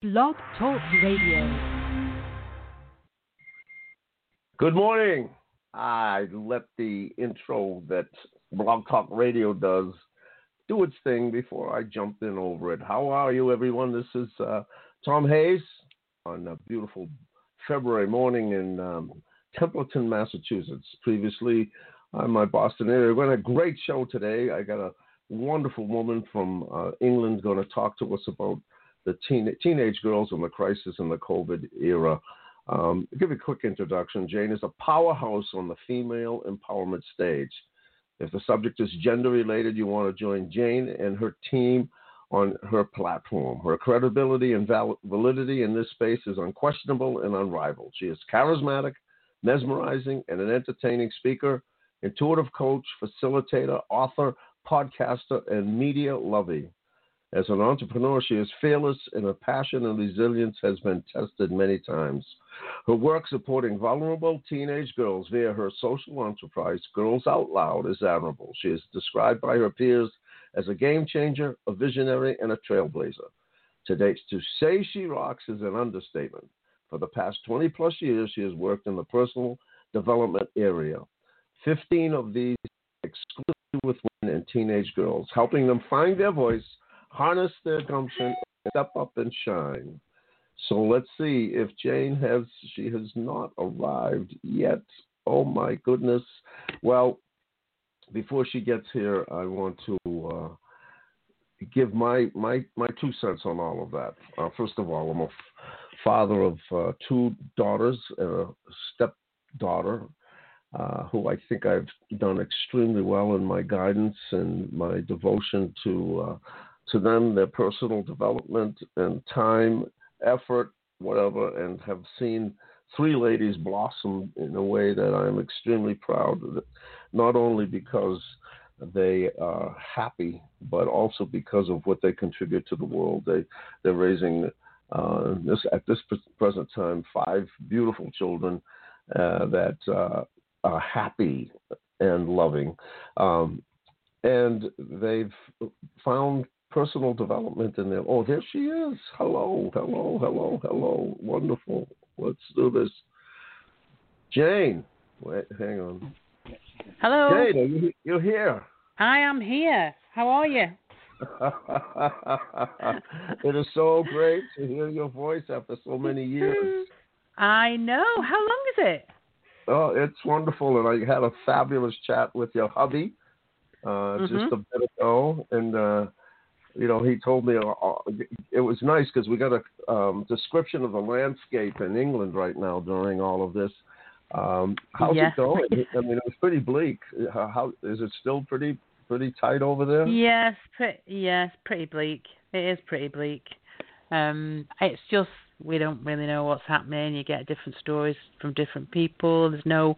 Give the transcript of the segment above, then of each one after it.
Blog Talk Radio. Good morning. I let the intro that Blog Talk Radio does do its thing before I jumped in over it. How are you, everyone? This is uh, Tom Hayes on a beautiful February morning in um, Templeton, Massachusetts. Previously, I'm my Boston area. We're going to a great show today. I got a wonderful woman from uh, England going to talk to us about the teen, teenage girls in the crisis in the COVID era. Um, give you a quick introduction. Jane is a powerhouse on the female empowerment stage. If the subject is gender related, you want to join Jane and her team on her platform. Her credibility and val- validity in this space is unquestionable and unrivaled. She is charismatic, mesmerizing, and an entertaining speaker, intuitive coach, facilitator, author, podcaster, and media lovey. As an entrepreneur, she is fearless, and her passion and resilience has been tested many times. Her work supporting vulnerable teenage girls via her social enterprise, Girls Out Loud, is admirable. She is described by her peers as a game changer, a visionary, and a trailblazer. To date, to say she rocks is an understatement. For the past 20 plus years, she has worked in the personal development area. 15 of these exclusively with women and teenage girls, helping them find their voice harness their gumption, step up and shine. So let's see if Jane has, she has not arrived yet. Oh my goodness. Well, before she gets here, I want to uh, give my, my, my two cents on all of that. Uh, first of all, I'm a f- father of uh, two daughters and a stepdaughter. Uh, who I think I've done extremely well in my guidance and my devotion to uh, to them their personal development and time, effort, whatever, and have seen three ladies blossom in a way that I'm extremely proud of. It, not only because they are happy, but also because of what they contribute to the world. They they're raising uh, this at this present time five beautiful children uh, that uh, are happy and loving. Um, and they've found personal development in there. Oh, there she is. Hello, hello, hello, hello. Wonderful. Let's do this. Jane, wait, hang on. Hello. Jane, are you, you're here. I am here. How are you? it is so great to hear your voice after so many years. I know. How long is it? Oh, it's wonderful, and I had a fabulous chat with your hubby uh, mm-hmm. just a bit ago, and uh, you know, he told me uh, uh it was nice because we got a um, description of the landscape in England right now during all of this. Um, how's yeah. it going? I mean, it was pretty bleak. How, how is it still pretty pretty tight over there? Yes, pretty, yes, pretty bleak. It is pretty bleak. Um, it's just we don't really know what's happening. You get different stories from different people. There's no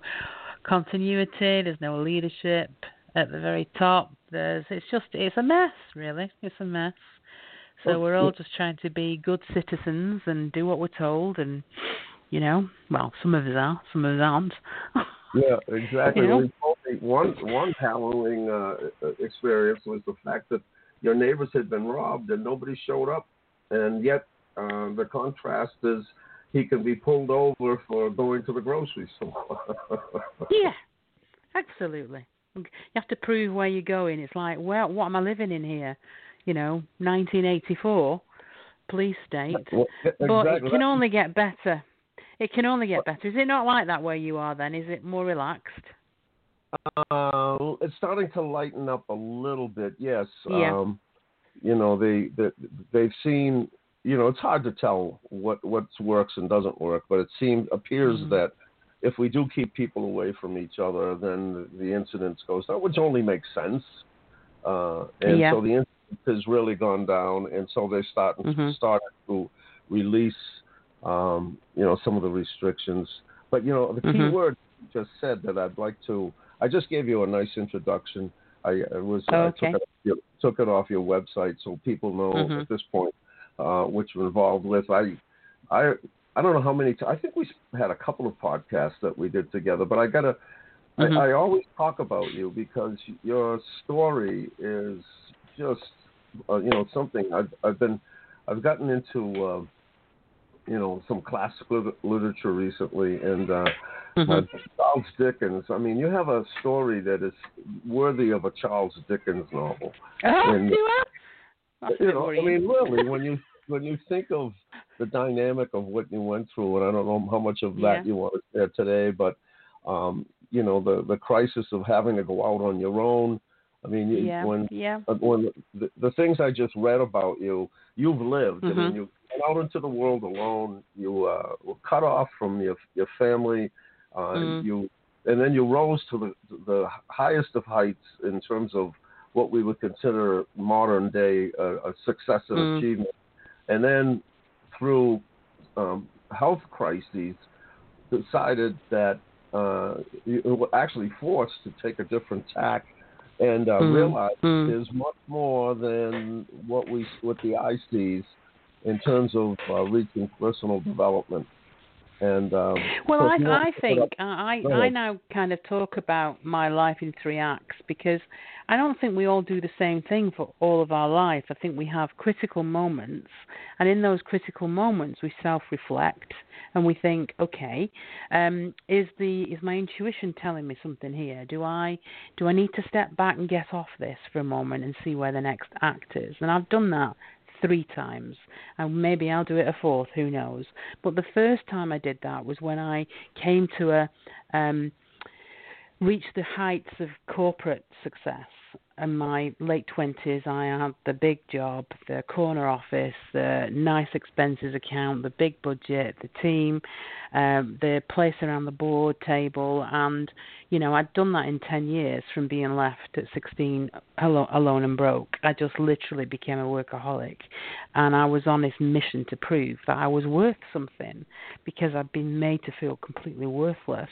continuity. There's no leadership at the very top. There's it's just it's a mess, really. It's a mess. So we're all just trying to be good citizens and do what we're told, and you know, well, some of us are, some of us aren't. yeah, exactly. you know? One one harrowing uh, experience was the fact that your neighbors had been robbed and nobody showed up, and yet uh, the contrast is he can be pulled over for going to the grocery store. yeah, absolutely. You have to prove where you're going. It's like, well, what am I living in here? You know, 1984, police state. Well, exactly. But it can only get better. It can only get better. Is it not like that where you are then? Is it more relaxed? Uh, it's starting to lighten up a little bit. Yes. Yeah. Um, you know, they, they they've seen. You know, it's hard to tell what what works and doesn't work, but it seems appears mm-hmm. that if we do keep people away from each other, then the incidence goes down, which only makes sense. Uh, and yeah. so the incidence has really gone down, and so they're starting mm-hmm. to release, um, you know, some of the restrictions. But you know, the key mm-hmm. word you just said that I'd like to. I just gave you a nice introduction. I, I was oh, okay. I took it, took it off your website so people know mm-hmm. at this point uh, what you're involved with. I I I don't know how many. T- I think we had a couple of podcasts that we did together, but I gotta. Mm-hmm. I, I always talk about you because your story is just, uh, you know, something I've I've been, I've gotten into uh, you know some classical literature recently, and uh, Mm-hmm. uh, Charles Dickens. I mean, you have a story that is worthy of a Charles Dickens novel. Oh, And- I? You know, I mean, really, when you when you think of the dynamic of what you went through, and I don't know how much of that Yeah. you want to share today, but um, you know, the the crisis of having to go out on your own. I mean, yeah, when yeah. uh, when the, the things I just read about you, you've lived. I Mhm. mean, you went out into the world alone. You uh, were cut off from your your family. Uh, Mm. You and then you rose to the the highest of heights in terms of what we would consider modern day uh, a success and Mm. achievement. And then through um, health crises, decided that uh, you were actually forced to take a different tack and uh, Mm. realize Mm. there's much more than what we what the eye sees in terms of uh, reaching personal development. And um, Well, so I, I put up- think I, I now kind of talk about my life in three acts because I don't think we all do the same thing for all of our life. I think we have critical moments, and in those critical moments, we self-reflect and we think, okay, um, is the is my intuition telling me something here? Do I do I need to step back and get off this for a moment and see where the next act is? And I've done that three times, and maybe I'll do it a fourth. Who knows? But the first time I did that was when I came to a um, reach the heights of corporate success. In my late twenties, I had the big job, the corner office, the nice expenses account, the big budget, the team, um, the place around the board table, and you know I'd done that in ten years from being left at sixteen alone, alone and broke. I just literally became a workaholic, and I was on this mission to prove that I was worth something because I'd been made to feel completely worthless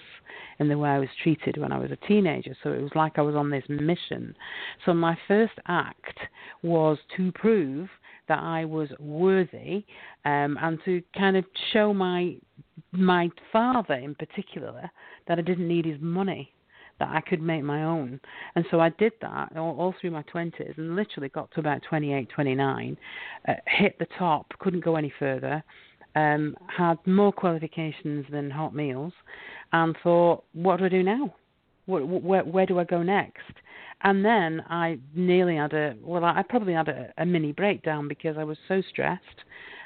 in the way I was treated when I was a teenager. So it was like I was on this mission. So my first act was to prove that I was worthy um, and to kind of show my my father in particular that I didn't need his money that I could make my own. And so I did that all, all through my 20s and literally got to about 28, 29, uh, hit the top, couldn't go any further, um, had more qualifications than hot meals, and thought, what do I do now? Where, where, where do I go next? And then I nearly had a, well, I probably had a, a mini breakdown because I was so stressed.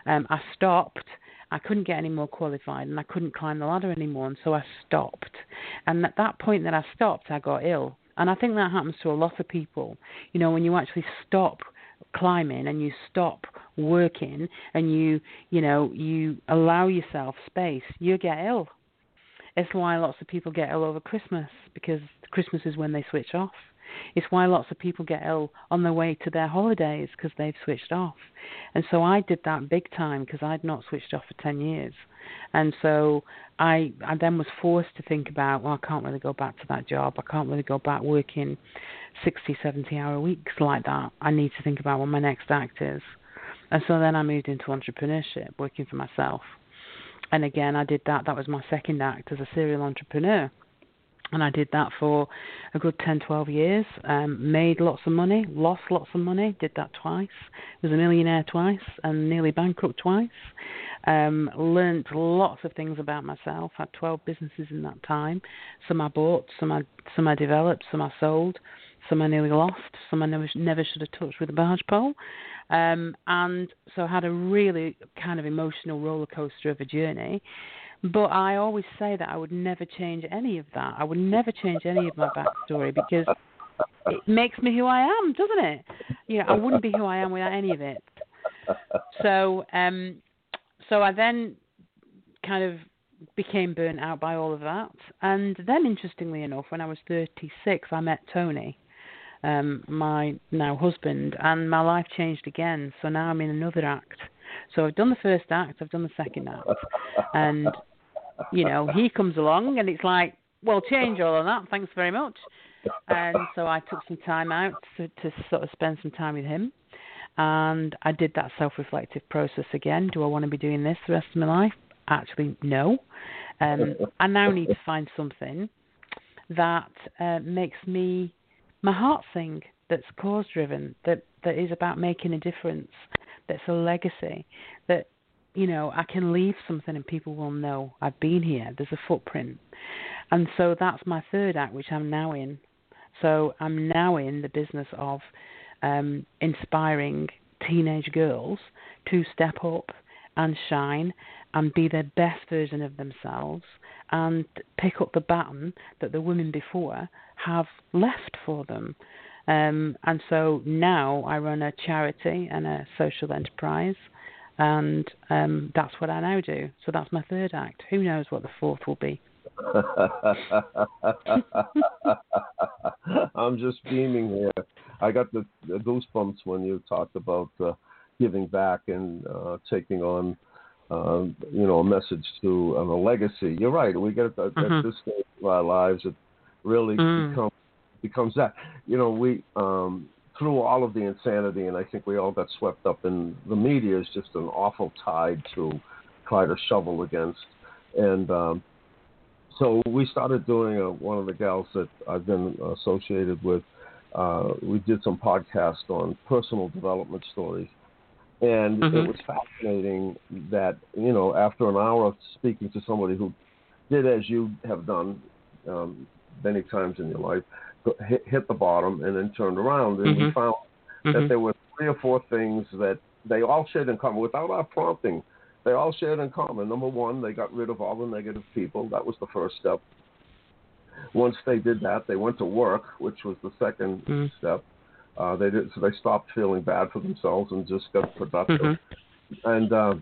Um, I stopped. I couldn't get any more qualified and I couldn't climb the ladder anymore, and so I stopped. And at that point that I stopped, I got ill. And I think that happens to a lot of people. You know, when you actually stop climbing and you stop working and you, you know, you allow yourself space, you get ill. It's why lots of people get ill over Christmas because Christmas is when they switch off. It's why lots of people get ill on their way to their holidays because they've switched off. And so I did that big time because I'd not switched off for 10 years. And so I, I then was forced to think about, well, I can't really go back to that job. I can't really go back working 60, 70 hour weeks like that. I need to think about what my next act is. And so then I moved into entrepreneurship, working for myself. And again, I did that. That was my second act as a serial entrepreneur and I did that for a good 10, 12 years. Um, made lots of money, lost lots of money, did that twice. Was a millionaire twice and nearly bankrupt twice. Um, learned lots of things about myself. Had 12 businesses in that time. Some I bought, some I some I developed, some I sold, some I nearly lost, some I never never should have touched with a barge pole. Um, and so I had a really kind of emotional roller coaster of a journey. But I always say that I would never change any of that. I would never change any of my backstory because it makes me who I am, doesn't it? You know, I wouldn't be who I am without any of it. So, um, so I then kind of became burnt out by all of that, and then interestingly enough, when I was 36, I met Tony, um, my now husband, and my life changed again. So now I'm in another act. So I've done the first act, I've done the second act, and you know, he comes along and it's like, well, change all of that. Thanks very much. And so I took some time out to, to sort of spend some time with him. And I did that self reflective process again. Do I want to be doing this the rest of my life? Actually, no. Um, I now need to find something that uh, makes me, my heart sing, that's cause driven, that, that is about making a difference, that's a legacy, that you know, I can leave something and people will know I've been here. There's a footprint. And so that's my third act, which I'm now in. So I'm now in the business of um, inspiring teenage girls to step up and shine and be their best version of themselves and pick up the baton that the women before have left for them. Um, and so now I run a charity and a social enterprise, and um, that's what I now do. So that's my third act. Who knows what the fourth will be? I'm just beaming here. I got the, the goosebumps when you talked about uh, giving back and uh, taking on, uh, you know, a message to and a legacy. You're right. We get at, mm-hmm. at this stage of our lives, it really mm. becomes becomes that. You know, we um, through all of the insanity, and I think we all got swept up in the media is just an awful tide to try to shovel against, and um, so we started doing a, one of the gals that I've been associated with. Uh, we did some podcasts on personal development stories, and mm-hmm. it was fascinating that you know after an hour of speaking to somebody who did as you have done um, many times in your life, hit, hit the bottom and then turned around, and mm-hmm. we found mm-hmm. that there were three or four things that they all shared in common without our prompting they all shared in common. Number one, they got rid of all the negative people. That was the first step. Once they did that, they went to work, which was the 2nd mm-hmm. step. Uh, they did so they stopped feeling bad for themselves and just got productive. Mm-hmm. And uh,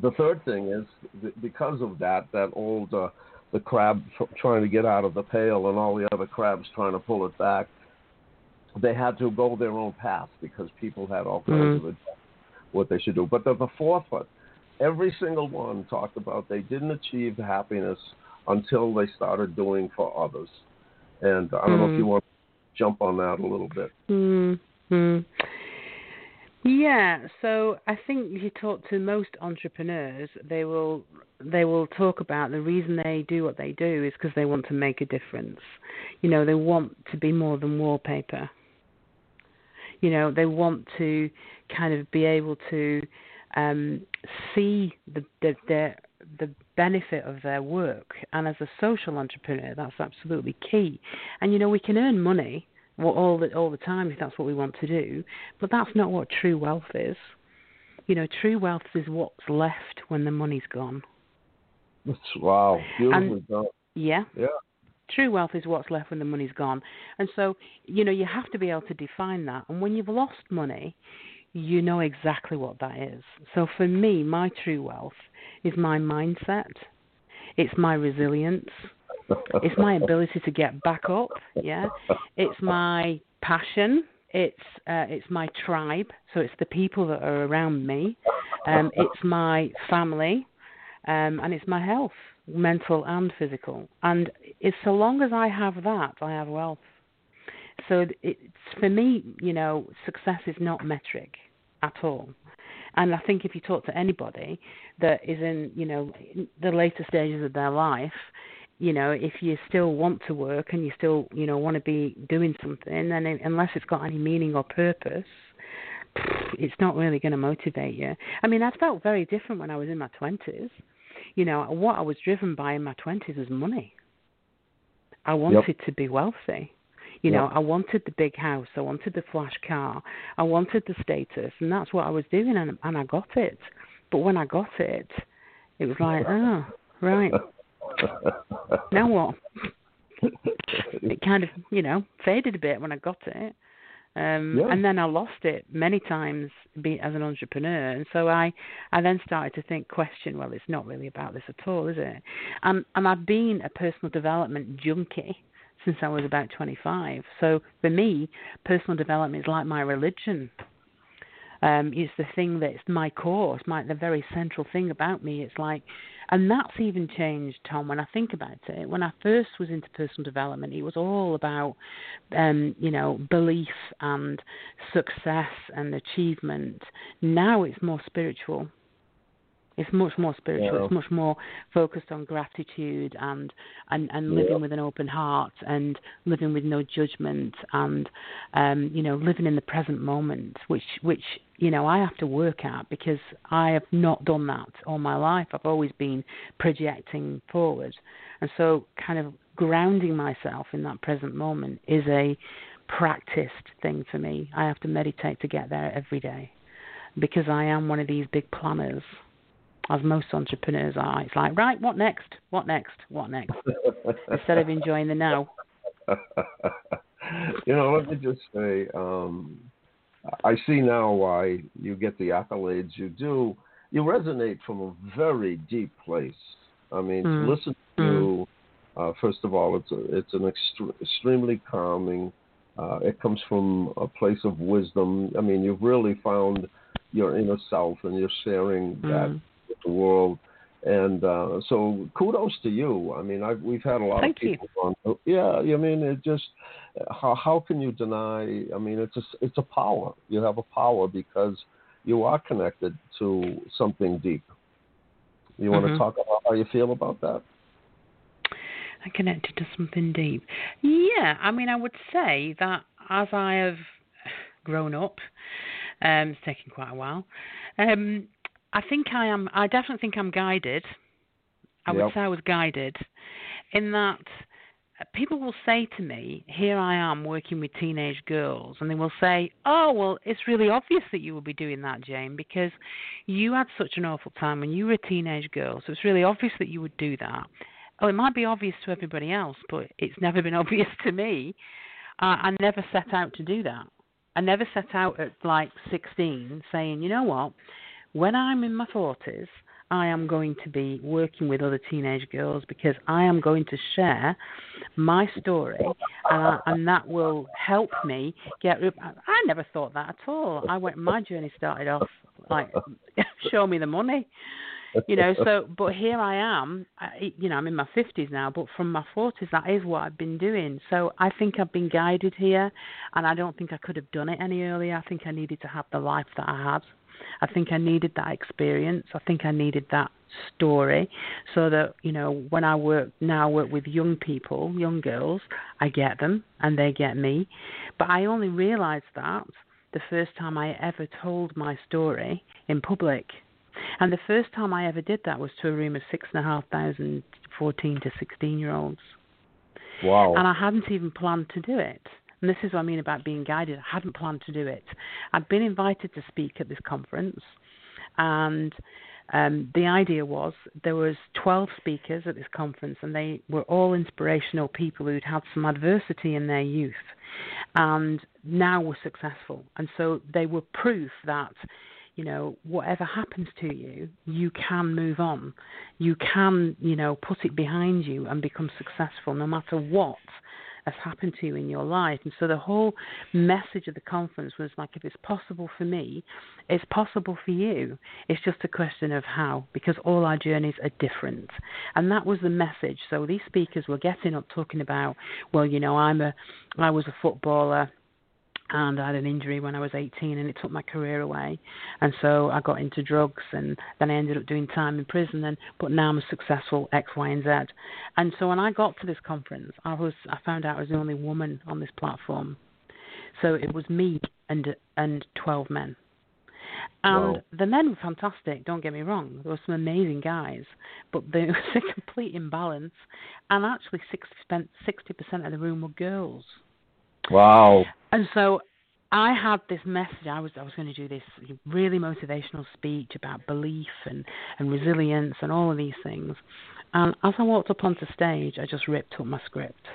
the third thing is because of that, that old uh, the crab trying to get out of the pail and all the other crabs trying to pull it back. They had to go their own path because people had all kinds mm-hmm. of what they should do. But the, the fourth one, every single one talked about they didn't achieve happiness until they started doing for others. And I don't mm. know if you hmm. want to jump on that a little bit. Mm-hmm. Yeah, so I think if you talk to most entrepreneurs, they will they will talk about the reason they do what they do is because they want to make a difference. You know, they want to be more than wallpaper. You know, they want to kind of be able to um, see the, the, the the benefit of their work. And as a social entrepreneur, that's absolutely key. And you know, we can earn money all the all the time if that's what we want to do, but that's not what true wealth is. You know, true wealth is what's left when the money's gone. That's wow, beautifully done. Yeah. Yeah. True wealth is what's left when the money's gone. And so, you know, you have to be able to define that. And when you've lost money, you know exactly what that is. So for me, my true wealth is my mindset, it's my resilience, it's my ability to get back up. Yeah, it's my passion. It's uh, it's my tribe. So it's the people that are around me. Um, it's my family, um, and it's my health, mental and physical. And it's so long as I have that, I have wealth. So it's for me, you know, success is not metric at all. And I think if you talk to anybody that is in, you know, the later stages of their life, you know, if you still want to work and you still, you know, want to be doing something, then unless it's got any meaning or purpose, it's not really going to motivate you. I mean, I felt very different when I was in my twenties. You know, what I was driven by in my twenties was money. I wanted yep. to be wealthy. You know, I wanted the big house, I wanted the flash car, I wanted the status, and that's what I was doing, and, and I got it. But when I got it, it was like, oh, right. Now what? it kind of, you know, faded a bit when I got it. Um, yeah. And then I lost it many times be, as an entrepreneur, and so I, I then started to think, question, well, it's not really about this at all, is it? And and I've been a personal development junkie since I was about 25. So for me, personal development is like my religion. Um, it's the thing that's my core. It's my the very central thing about me. It's like, and that's even changed, Tom. When I think about it, when I first was into personal development, it was all about, um, you know, belief and success and achievement. Now it's more spiritual. It's much more spiritual. Yeah. It's much more focused on gratitude and and, and living yeah. with an open heart and living with no judgment and um, you know living in the present moment, which which you know I have to work at because I have not done that all my life. I've always been projecting forward, and so kind of grounding myself in that present moment is a practiced thing for me. I have to meditate to get there every day because I am one of these big planners, as most entrepreneurs are. It's like, right, what next? What next? What next? Instead of enjoying the now. you know, let me just say, um, I see now why you get the accolades you do. You resonate from a very deep place. I mean, mm. to listen to mm. uh, first of all, it's a, it's an extre- extremely calming. Uh, it comes from a place of wisdom. I mean, you've really found your inner self, and you're sharing mm. that with the world. And uh, so, kudos to you. I mean, I've, we've had a lot Thank of people you. on. Yeah, I mean, it just how how can you deny? I mean, it's a it's a power. You have a power because you are connected to something deep. You want mm-hmm. to talk about how you feel about that? I connected to something deep. Yeah, I mean, I would say that as I have grown up, um, it's taken quite a while. Um, I think I am. I definitely think I'm guided. I yep. would say I was guided, in that people will say to me, "Here I am working with teenage girls," and they will say, "Oh, well, it's really obvious that you will be doing that, Jane, because you had such an awful time when you were a teenage girl. So it's really obvious that you would do that." Oh, it might be obvious to everybody else, but it's never been obvious to me. Uh, I never set out to do that. I never set out at like 16 saying, you know what, when I'm in my 40s, I am going to be working with other teenage girls because I am going to share my story, uh, and that will help me get. I never thought that at all. I went. My journey started off like, show me the money, you know. So, but here I am. I, you know, I'm in my 50s now, but from my 40s, that is what I've been doing. So I think I've been guided here, and I don't think I could have done it any earlier. I think I needed to have the life that I had. I think I needed that experience. I think I needed that story so that you know when I work now I work with young people, young girls, I get them and they get me. But I only realized that the first time I ever told my story in public. And the first time I ever did that was to a room of six and a half thousand 14 to 16 year olds. Wow. And I hadn't even planned to do it. And this is what I mean about being guided. I hadn't planned to do it. I'd been invited to speak at this conference, and um, the idea was there was 12 speakers at this conference, and they were all inspirational people who'd had some adversity in their youth, and now were successful. And so they were proof that you know, whatever happens to you, you can move on. You can, you know, put it behind you and become successful no matter what has happened to you in your life. And so the whole message of the conference was like, if it's possible for me, it's possible for you. It's just a question of how, because all our journeys are different. And that was the message. So these speakers were getting up talking about, well, you know, I'm a, I was a footballer and I had an injury when I was 18 and it took my career away and so I got into drugs and then I ended up doing time in prison and but now I'm a successful X Y and Z and so when I got to this conference I was I found out I was the only woman on this platform so it was me and and 12 men and the men were fantastic, don't get me wrong. There were some amazing guys, but there was a complete imbalance. And actually, 60%, 60% of the room were girls. Wow. And so I had this message. I was I was going to do this really motivational speech about belief and and resilience and all of these things. And as I walked up onto stage, I just ripped up my script,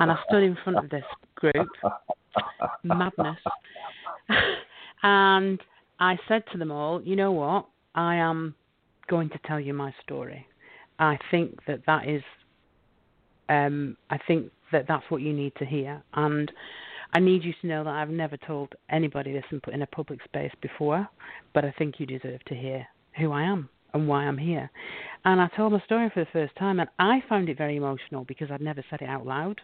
and I stood in front of this group, madness, and I said to them all, "You know what? I am going to tell you my story. I think that that is. Um, I think that that's what you need to hear. And I need you to know that I've never told anybody this in, in a public space before, but I think you deserve to hear who I am and why I'm here. And I told my story for the first time, and I found it very emotional because I'd never said it out loud.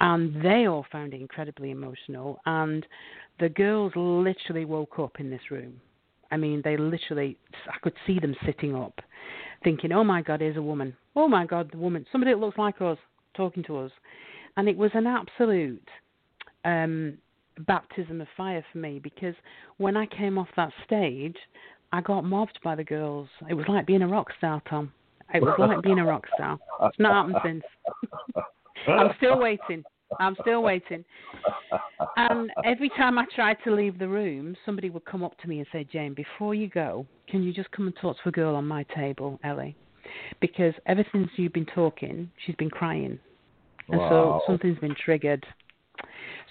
And they all found it incredibly emotional. And the girls literally woke up in this room. I mean, they literally, I could see them sitting up, thinking, oh my God, here's a woman. Oh my God, the woman, somebody that looks like us, talking to us and it was an absolute um, baptism of fire for me because when I came off that stage, I got mobbed by the girls. It was like being a rock star, Tom. It was like being a rock star. It's not happened since. I'm still waiting. I'm still waiting. And every time I tried to leave the room, somebody would come up to me and say, Jane, before you go, can you just come and talk to a girl on my table, Ellie? Because ever since you've been talking, she's been crying. And Wow. so something's been triggered.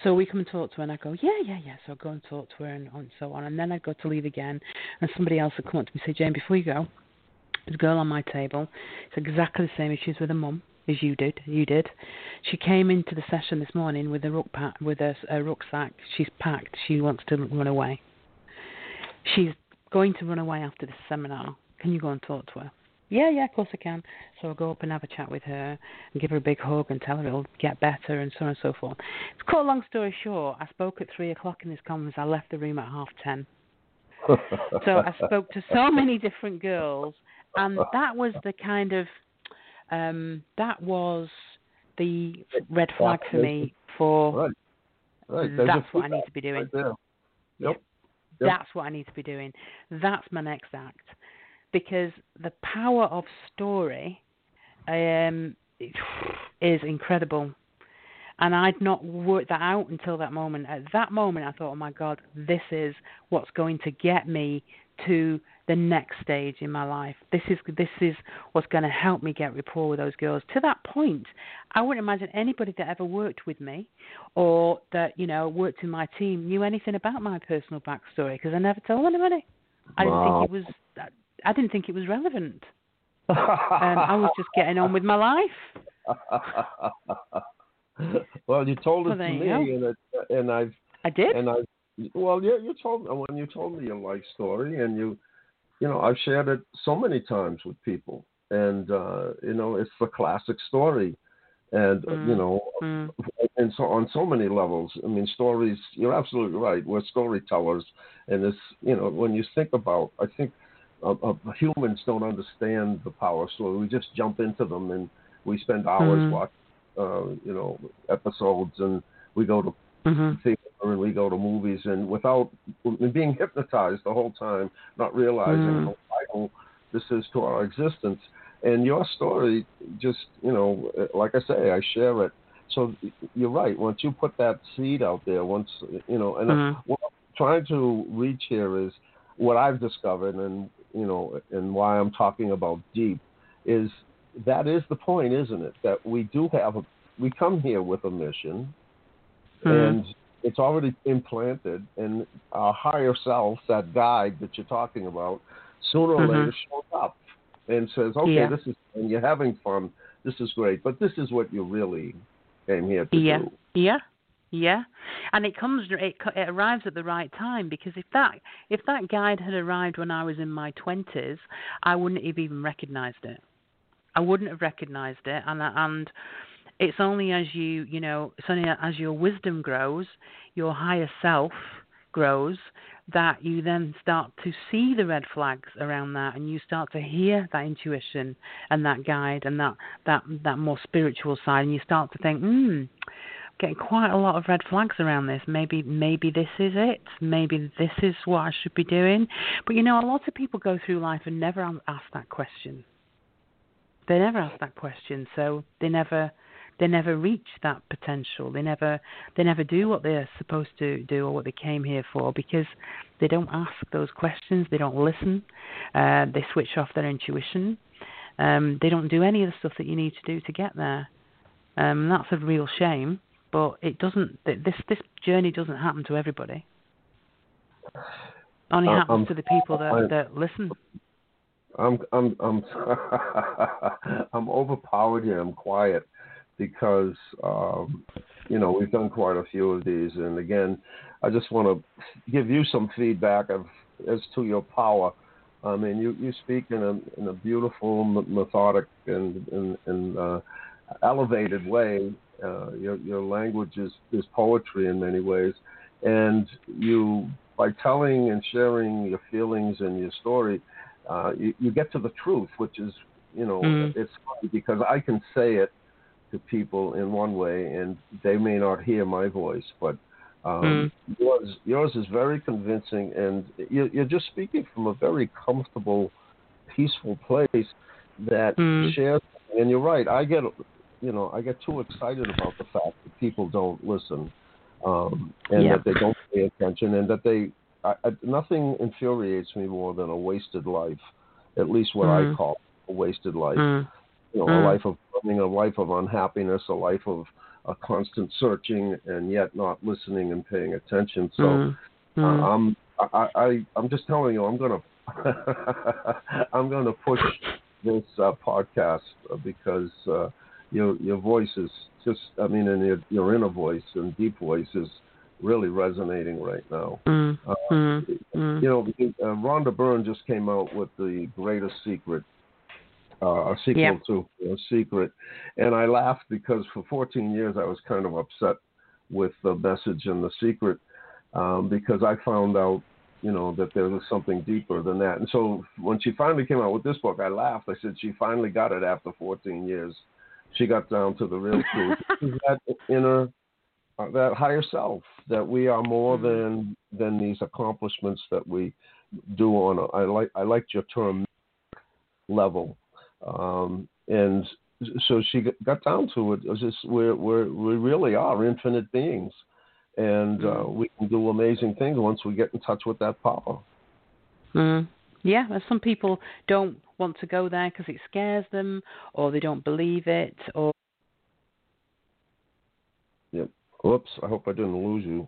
So we come and talk to her, and I go, yeah, yeah, yeah. So I go and talk to her, and, and so on. And then I'd go to leave again, and somebody else would come up to me and say, Jane, before you go, there's a girl on my table. It's exactly the same issues with her mum as you did. You did. She came into the session this morning with a rucksack. With a, a rucksack. She's packed. She wants to run away. She's going to run away after this seminar. Can you go and talk to her? Yeah, yeah, of course I can. So I'll go up and have a chat with her and give her a big hug and tell her it'll get better and so on and so forth. To cut a long story short, I spoke at three o'clock in this conference. I left the room at half ten. So I spoke to so many different girls, and that was the kind of um, that was the red flag for me for right. Right. That's what I need to be doing. Right. Yep. Yep. That's what I need to be doing. That's my next act. Because the power of story um, is incredible. And I'd not worked that out until that moment. At that moment, I thought, oh my God, this is what's going to get me to the next stage in my life. This is this is what's going to help me get rapport with those girls. To that point, I wouldn't imagine anybody that ever worked with me or that you know worked in my team knew anything about my personal backstory because I never told anybody. I didn't think it was. I didn't think it was relevant. Um, I was just getting on with my life. well, you told it Well, to me, and it, and I've I did. and I well, you you told when you told me your life story, and you you know I've shared it so many times with people, and uh, you know it's the classic story, and uh, you Mm. know Mm. and so on so many levels. I mean, stories. You're absolutely right. We're storytellers, and it's you know when you think about, I think uh, uh, humans don't understand the power of story. We just jump into them, and we spend hours Mhm. watching, uh, you know, episodes, and we go to hmm theater and we go to movies, and without being hypnotized the whole time, not realizing Mm. how vital this is to our existence. And your story, just you know, like I say, I share it. So you're right. Once you put that seed out there, once you know, and Mhm. what I'm trying to reach here is what I've discovered, and you know, and why I'm talking about deep is that is the point, isn't it? That we do have a, we come here with a mission, Mhm. and it's already implanted, and our higher self, that guide that you're talking about, sooner or Mhm. later shows up and says, "Okay, Yeah. this is and you're having fun. This is great, but this is what you really came here to Yeah. do." Yeah, yeah, and it comes it, it arrives at the right time because if that if that guide had arrived when I was in my twenties, I wouldn't have even recognised it. I wouldn't have recognised it, and and it's only as you you know it's only as your wisdom grows, your higher self grows that you then start to see the red flags around that and you start to hear that intuition and that guide and that that that more spiritual side and you start to think hmm getting quite a lot of red flags around this. Maybe maybe this is it. Maybe this is what I should be doing. But you know, a lot of people go through life and never ask that question. They never ask that question, so they never they never reach that potential. They never they never do what they're supposed to do or what they came here for because they don't ask those questions. They don't listen. Uh, they switch off their intuition. Um, they don't do any of the stuff that you need to do to get there. Um, that's a real shame but it doesn't. This this journey doesn't happen to everybody. Only Uh, happens um, to the people that I- that listen. I'm I'm I'm I'm overpowered here. I'm quiet because um, you know we've done quite a few of these, and again, I just want to give you some feedback of as to your power. I mean, you, you speak in a in a beautiful, methodic, and and, and uh, elevated way. Uh, your your language is, is poetry in many ways, and you by telling and sharing your feelings and your story, uh, you, you get to the truth, which is, you know, Mm. it's funny because I can say it to people in one way and they may not hear my voice, but Um, mm. Yours, yours is very convincing, and you're, you're just speaking from a very comfortable, peaceful place that mm. shares. And you're right. I get, you know, I get too excited about the fact that people don't listen, um, and yeah. that they don't pay attention, and that they. I, I, nothing infuriates me more than a wasted life. At least what mm. I call a wasted life. Mm. You know, a Mm. life of a life of unhappiness, a life of a constant searching, and yet not listening and paying attention. So. Uh. I'm I, I I'm just telling you I'm gonna I'm gonna push this uh, podcast uh, because uh, your your voice is just I mean and your your inner voice and deep voice is really resonating right now. Mm. Uh, Mm. Mm. You know, uh, Rhonda Byrne just came out with the Greatest Secret, uh, a sequel Yep. to a Secret, and I laughed because for 14 years I was kind of upset with the message and the secret um, because I found out, you know, that there was something deeper than that. And so when she finally came out with this book, I laughed. I said she finally got it after 14 years. She got down to the real truth. that inner, uh, that higher self, that we are more Mhm. than than these accomplishments that we do on. A, I like I liked your term level, um, and so she got- down to it. It was just we're, we're we really are infinite beings, and uh, Mm. we can do amazing things once we get in touch with that power. Mm. Yeah, some people don't want to go there because it scares them, or they don't believe it, or Yep. Whoops! I hope I didn't lose you.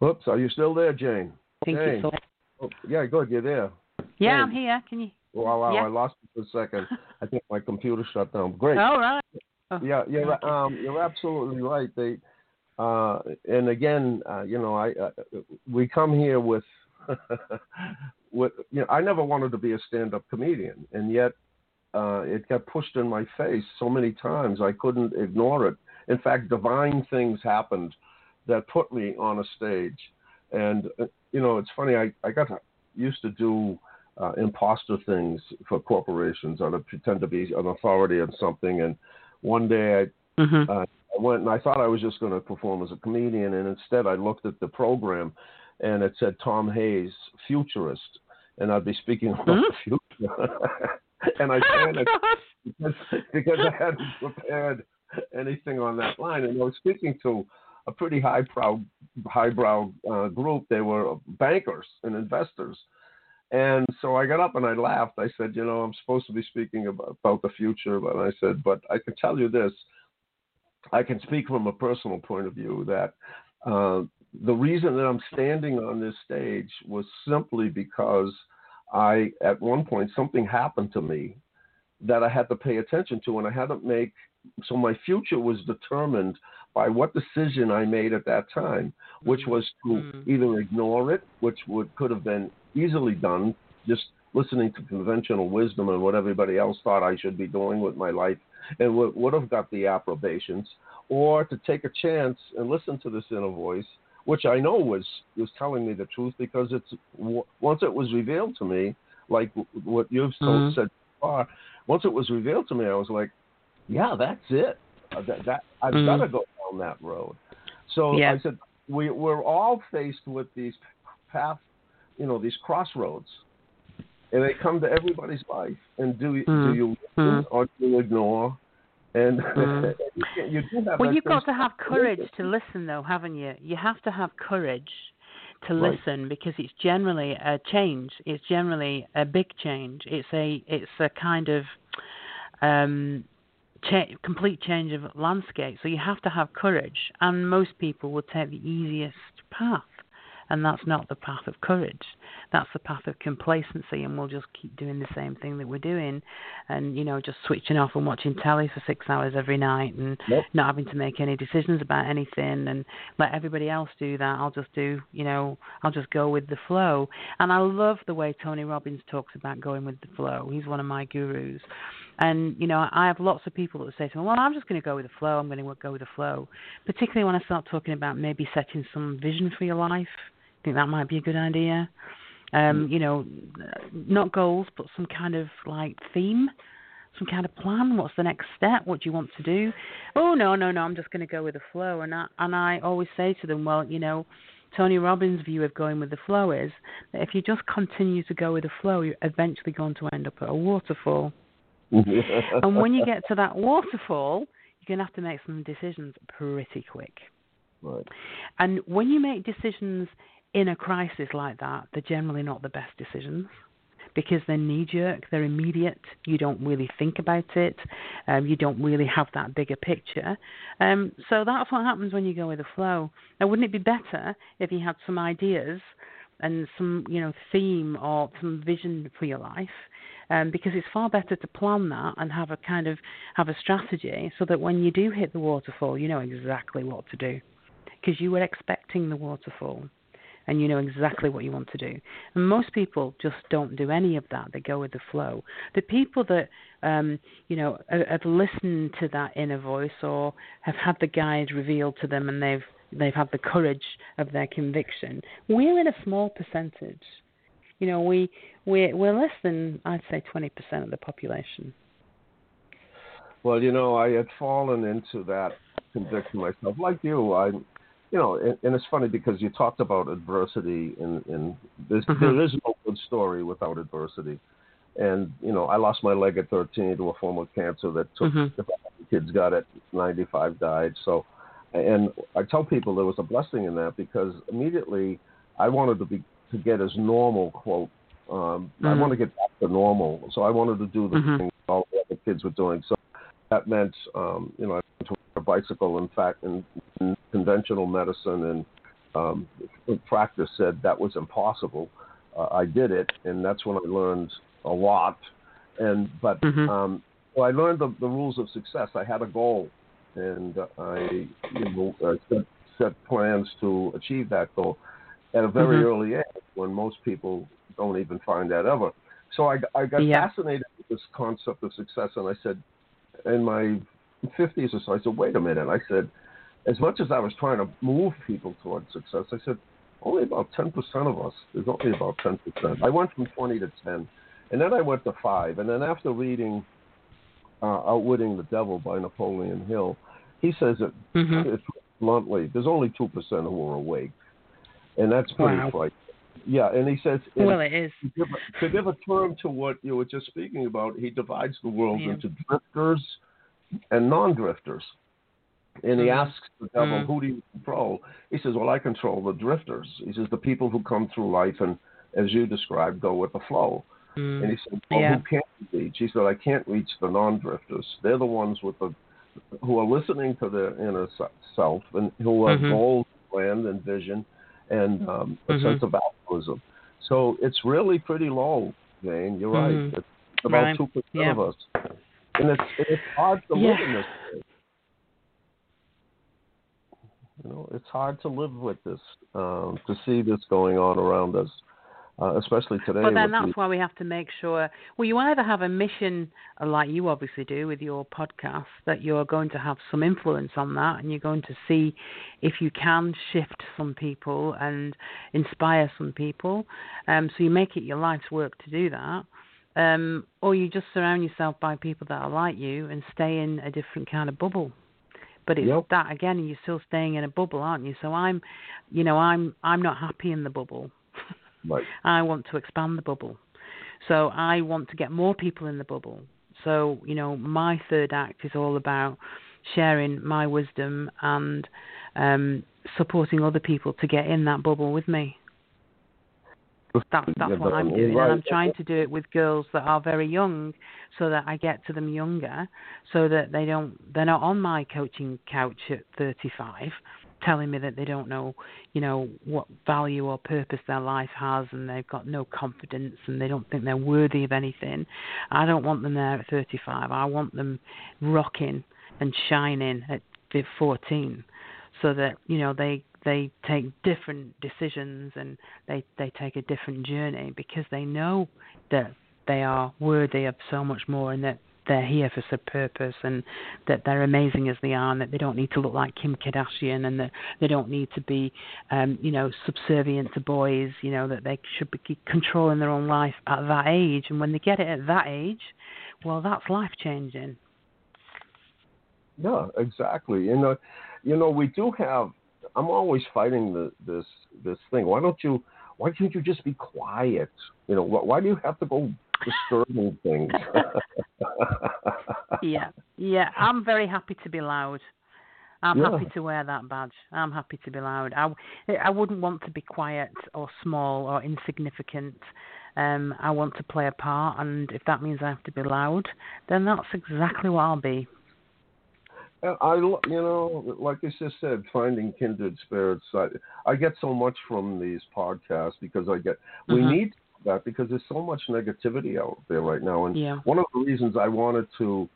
Whoops! Are you still there, Jane? think Jane. all- Oh, yeah, good. You're there. Yeah, Jane. I'm here. Can you? Wow, wow! Yeah. I lost you for a second. I think my computer shut down. Great. All right. Oh, Yeah, you're okay. um, you're absolutely right. They, uh, and again, uh, you know, I uh, we come here with, with you know, I never wanted to be a stand-up comedian, and yet uh, it got pushed in my face so many times I couldn't ignore it. In fact, divine things happened that put me on a stage, and uh, you know, it's funny. I I got used to do. Uh, imposter things for corporations, or to pretend to be an authority on something, and one day I, Mhm. uh, I went and I thought I was just going to perform as a comedian, and instead I looked at the program, and it said Tom Hayes, futurist, and I'd be speaking about the future, and I panicked because, because I hadn't prepared anything on that line, and I was speaking to a pretty highbrow, highbrow uh, group. They were bankers and investors. And so I got up and I laughed. I said, you know, I'm supposed to be speaking about, about the future, but I said, but I can tell you this. I can speak from a personal point of view that uh, the reason that I'm standing on this stage was simply because I, at one point, something happened to me that I had to pay attention to, and I had to make. So my future was determined by what decision I made at that time, which was to Mm. either ignore it, which would could have been easily done, just listening to conventional wisdom and what everybody else thought I should be doing with my life, and would, would have got the approbations, or to take a chance and listen to this inner voice, which I know was was telling me the truth because it's w- once it was revealed to me, like w- what you've Mhm. said so far, once it was revealed to me, I was like, yeah, that's it. Uh, that, that I've Mhm. got to go down that road. So Yeah. I said, we we're all faced with these path, you know, these crossroads, and they come to everybody's life. And do you do Mhm. you listen Mhm. or do you ignore? And Mhm. you, you do have Well, you've got to have courage to listen, though, haven't you? You have to have courage to Right. listen because it's generally a change. It's generally a big change. It's a it's a kind of um, cha- complete change of landscape. So you have to have courage, and most people will take the easiest path, and that's not the path of courage. That's the path of complacency, and we'll just keep doing the same thing that we're doing, and you know, just switching off and watching telly for six hours every night, and Yep. not having to make any decisions about anything, and let everybody else do that. I'll just do, you know, I'll just go with the flow. And I love the way Tony Robbins talks about going with the flow. He's one of my gurus. And you know, I have lots of people that say to me, "Well, I'm just going to go with the flow. I'm going to go with the flow." Particularly when I start talking about maybe setting some vision for your life. I think that might be a good idea. Um, you know, not goals, but some kind of like theme, some kind of plan. What's the next step? What do you want to do? Oh no, no, no, I'm just going to go with the flow. And I and I always say to them, well, you know, Tony Robbins' view of going with the flow is that if you just continue to go with the flow, you're eventually going to end up at a waterfall. and when you get to that waterfall, you're going to have to make some decisions pretty quick. Right. And when you make decisions in a crisis like that, they're generally not the best decisions because they're knee jerk, they're immediate. You don't really think about it. Um, you don't really have that bigger picture. Um, so that's what happens when you go with the flow. Now, wouldn't it be better if you had some ideas and some, you know, theme or some vision for your life? Um, because it's far better to plan that and have a kind of have a strategy so that when you do hit the waterfall, you know exactly what to do because you were expecting the waterfall and you know exactly what you want to do. And most people just don't do any of that. They go with the flow. The people that um, you know have listened to that inner voice or have had the guide revealed to them, and they've they've had the courage of their conviction. We're in a small percentage. You know, we we're, we're less than I'd say twenty percent of the population. Well, you know, I had fallen into that conviction myself, like you. I you know, and, and, it's funny because you talked about adversity, and, and mm-hmm. there is no good story without adversity. And you know, I lost my leg at 13 to a form of cancer that took mm-hmm. kids got it, 95 died. So, and I tell people there was a blessing in that because immediately I wanted to be to get as normal quote. Um, mm-hmm. I want to get back to normal, so I wanted to do the mm-hmm. things all the other kids were doing. So that meant, um, you know, I went to a bicycle. In fact, and, in conventional medicine and um, practice said that was impossible. Uh, I did it, and that's when I learned a lot. And but mm-hmm. um, well, I learned the, the rules of success. I had a goal, and I you know, uh, set, set plans to achieve that goal at a very mm-hmm. early age, when most people don't even find that ever. So I, I got yeah. fascinated with this concept of success, and I said, in my 50s or so, I said, wait a minute. I said, as much as I was trying to move people towards success, I said, only about 10% of us, there's only about 10%. I went from 20 to 10, and then I went to 5. And then after reading uh, Outwitting the Devil by Napoleon Hill, he says it mm-hmm. bluntly, there's only 2% who are awake. And that's pretty wow. frightening. Yeah, and he says, well, it is. To give, a, to give, a, term to what you were just speaking about, he divides the world yeah. into drifters and non-drifters. And he mm. asks the devil, mm. "Who do you control?" He says, "Well, I control the drifters." He says, "The people who come through life and, as you described, go with the flow." Mm. And he said, "Well, yeah. who can't you reach?" He said, "I can't reach the non-drifters. They're the ones with the who are listening to their inner self and who have mm-hmm. goals, plan, and vision, and um, a mm-hmm. sense of altruism. So it's really pretty low, Jane. You're mm-hmm. right. It's about two percent yeah. of us, and it's it's hard to yeah. live in this. You know, it's hard to live with this, um, to see this going on around us, uh, especially today. But then that's the... why we have to make sure. Well, you either have a mission, uh, like you obviously do with your podcast, that you're going to have some influence on that, and you're going to see if you can shift some people and inspire some people. Um, so you make it your life's work to do that. Um, or you just surround yourself by people that are like you and stay in a different kind of bubble but it's yep. that again you're still staying in a bubble aren't you? So i'm you know i'm i'm not happy in the bubble. Right. i want to expand the bubble. So i want to get more people in the bubble. So you know my third act is all about sharing my wisdom and um supporting other people to get in that bubble with me that's that's what I'm doing, and I'm trying to do it with girls that are very young, so that I get to them younger, so that they don't they're not on my coaching couch at 35, telling me that they don't know, you know, what value or purpose their life has, and they've got no confidence, and they don't think they're worthy of anything. I don't want them there at 35. I want them rocking and shining at 14, so that you know they they take different decisions and they they take a different journey because they know that they are worthy of so much more and that they're here for some purpose and that they're amazing as they are and that they don't need to look like Kim Kardashian and that they don't need to be um you know subservient to boys you know that they should be controlling their own life at that age. And when they get it at that age well that's life changing yeah exactly. And uh, you know we do have i'm always fighting the, this this thing why don't you why can't you just be quiet you know why, why do you have to go disturbing things. yeah, yeah. I'm very happy to be loud. I'm Yeah. happy to wear that badge. I'm happy to be loud. I, I wouldn't want to be quiet or small or insignificant. Um, I want to play a part, and if that means I have to be loud, then that's exactly what I'll be. And I, you know, like I just said, finding kindred spirits. I, I get so much from these podcasts because I get. We Mhm. need that because there's so much negativity out there right now, and Yeah. one of the reasons I wanted to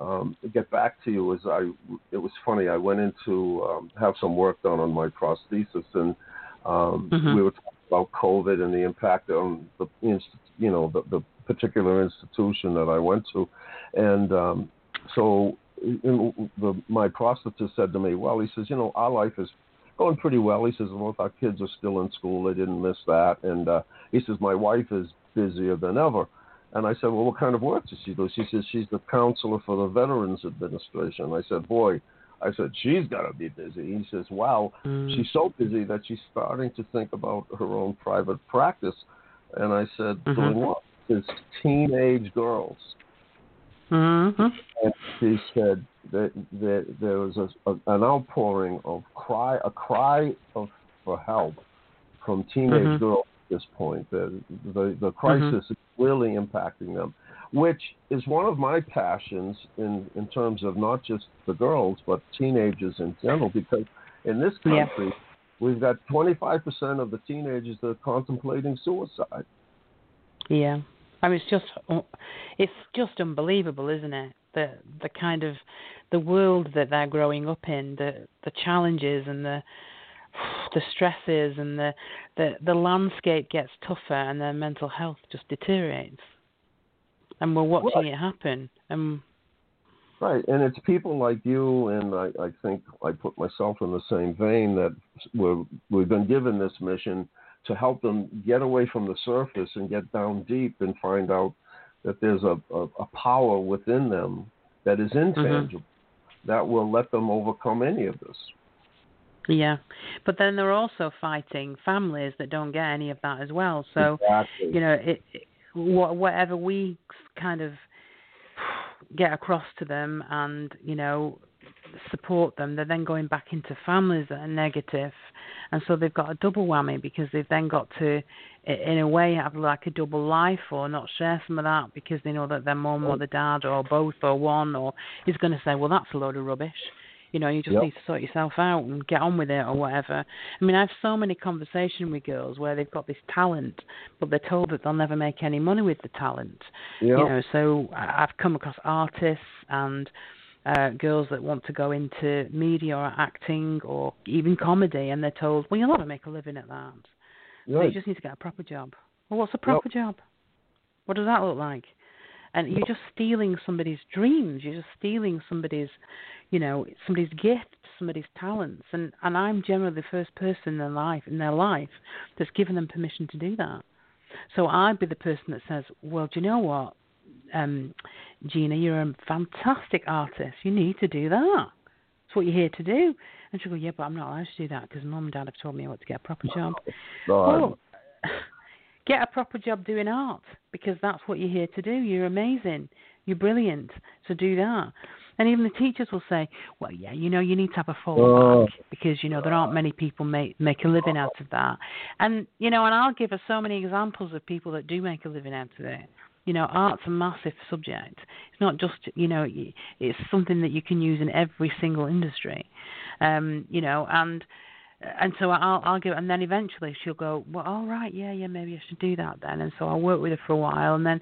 um, get back to you is I. It was funny. I went in to um, have some work done on my prosthesis, and um, Mhm. we were talking about COVID and the impact on the, you know, the, the particular institution that I went to, and um, so the, my prosthetist said to me, "Well, he says, you know, our life is going pretty well." He says, "Both our kids are still in school; they didn't miss that." And uh, he says, "My wife is busier than ever." And I said, "Well, what kind of work does she do?" She says, "She's the counselor for the Veterans Administration." I said, "Boy." I said, she's got to be busy. He says, wow, Mm. she's so busy that she's starting to think about her own private practice. And I said, Mhm. doing what? It's teenage girls Mm-hmm. and she said that, that there was a, a, an outpouring of cry, a cry of for help from teenage Mhm. girls at this point. The the, the crisis is really impacting them, which is one of my passions in in terms of not just the girls but teenagers in general. Because in this Yeah. country, we've got 25% of the teenagers that are contemplating suicide. Yeah, I mean it's just it's just unbelievable, isn't it? The the kind of the world that they're growing up in, the the challenges and the the stresses and the the the landscape gets tougher and their mental health just deteriorates. And we're watching Right. it happen. And Right, and it's people like you, and I, I think I put myself in the same vein that we've been given this mission to help them get away from the surface and get down deep and find out that there's a, a, a power within them that is mm-hmm. intangible that will let them overcome any of this. yeah, but then they're also fighting families that don't get any of that as well. So exactly. you know, it, it whatever we kind of get across to them and you know support them, they're then going back into families that are negative, and so they've got a double whammy because they've then got to, in a way, have like a double life or not share some of that because they know that their mom or the dad or both or one or is going to say, well, that's a load of rubbish. You know, you just Yep. need to sort yourself out and get on with it or whatever. I mean, I have so many conversations with girls where they've got this talent, but they're told that they'll never make any money with the talent. Yeah. You know, so I've come across artists and uh, girls that want to go into media or acting or even comedy, and they're told, "Well, you'll never make a living at that. So you just need to get a proper job." Well, what's a proper job? What does that look like? And you're just stealing somebody's dreams. You're just stealing somebody's, you know, somebody's gifts, somebody's talents. And and I'm generally the first person in their life in their life that's given them permission to do that. So I'd be the person that says, "Well, do you know what, um, Gina? You're a fantastic artist. You need to do that. It's what you're here to do." And she'll go, "Yeah, but I'm not allowed to do that because mum and dad have told me I want to get a proper job." God. Well, get a proper job doing art because that's what you're here to do. You're amazing. You're brilliant. So do that. And even the teachers will say, "Well, yeah, you know, you need to have a fallback Oh. because you know there aren't many people make make a living out of that." And you know, and I'll give us so many examples of people that do make a living out of it. You know, art's a massive subject. It's not just you know, it's something that you can use in every single industry. Um, you know, and and so I'll I'll give, and then eventually she'll go, well, all right, yeah, yeah, maybe I should do that then. And so I'll work with her for a while, and then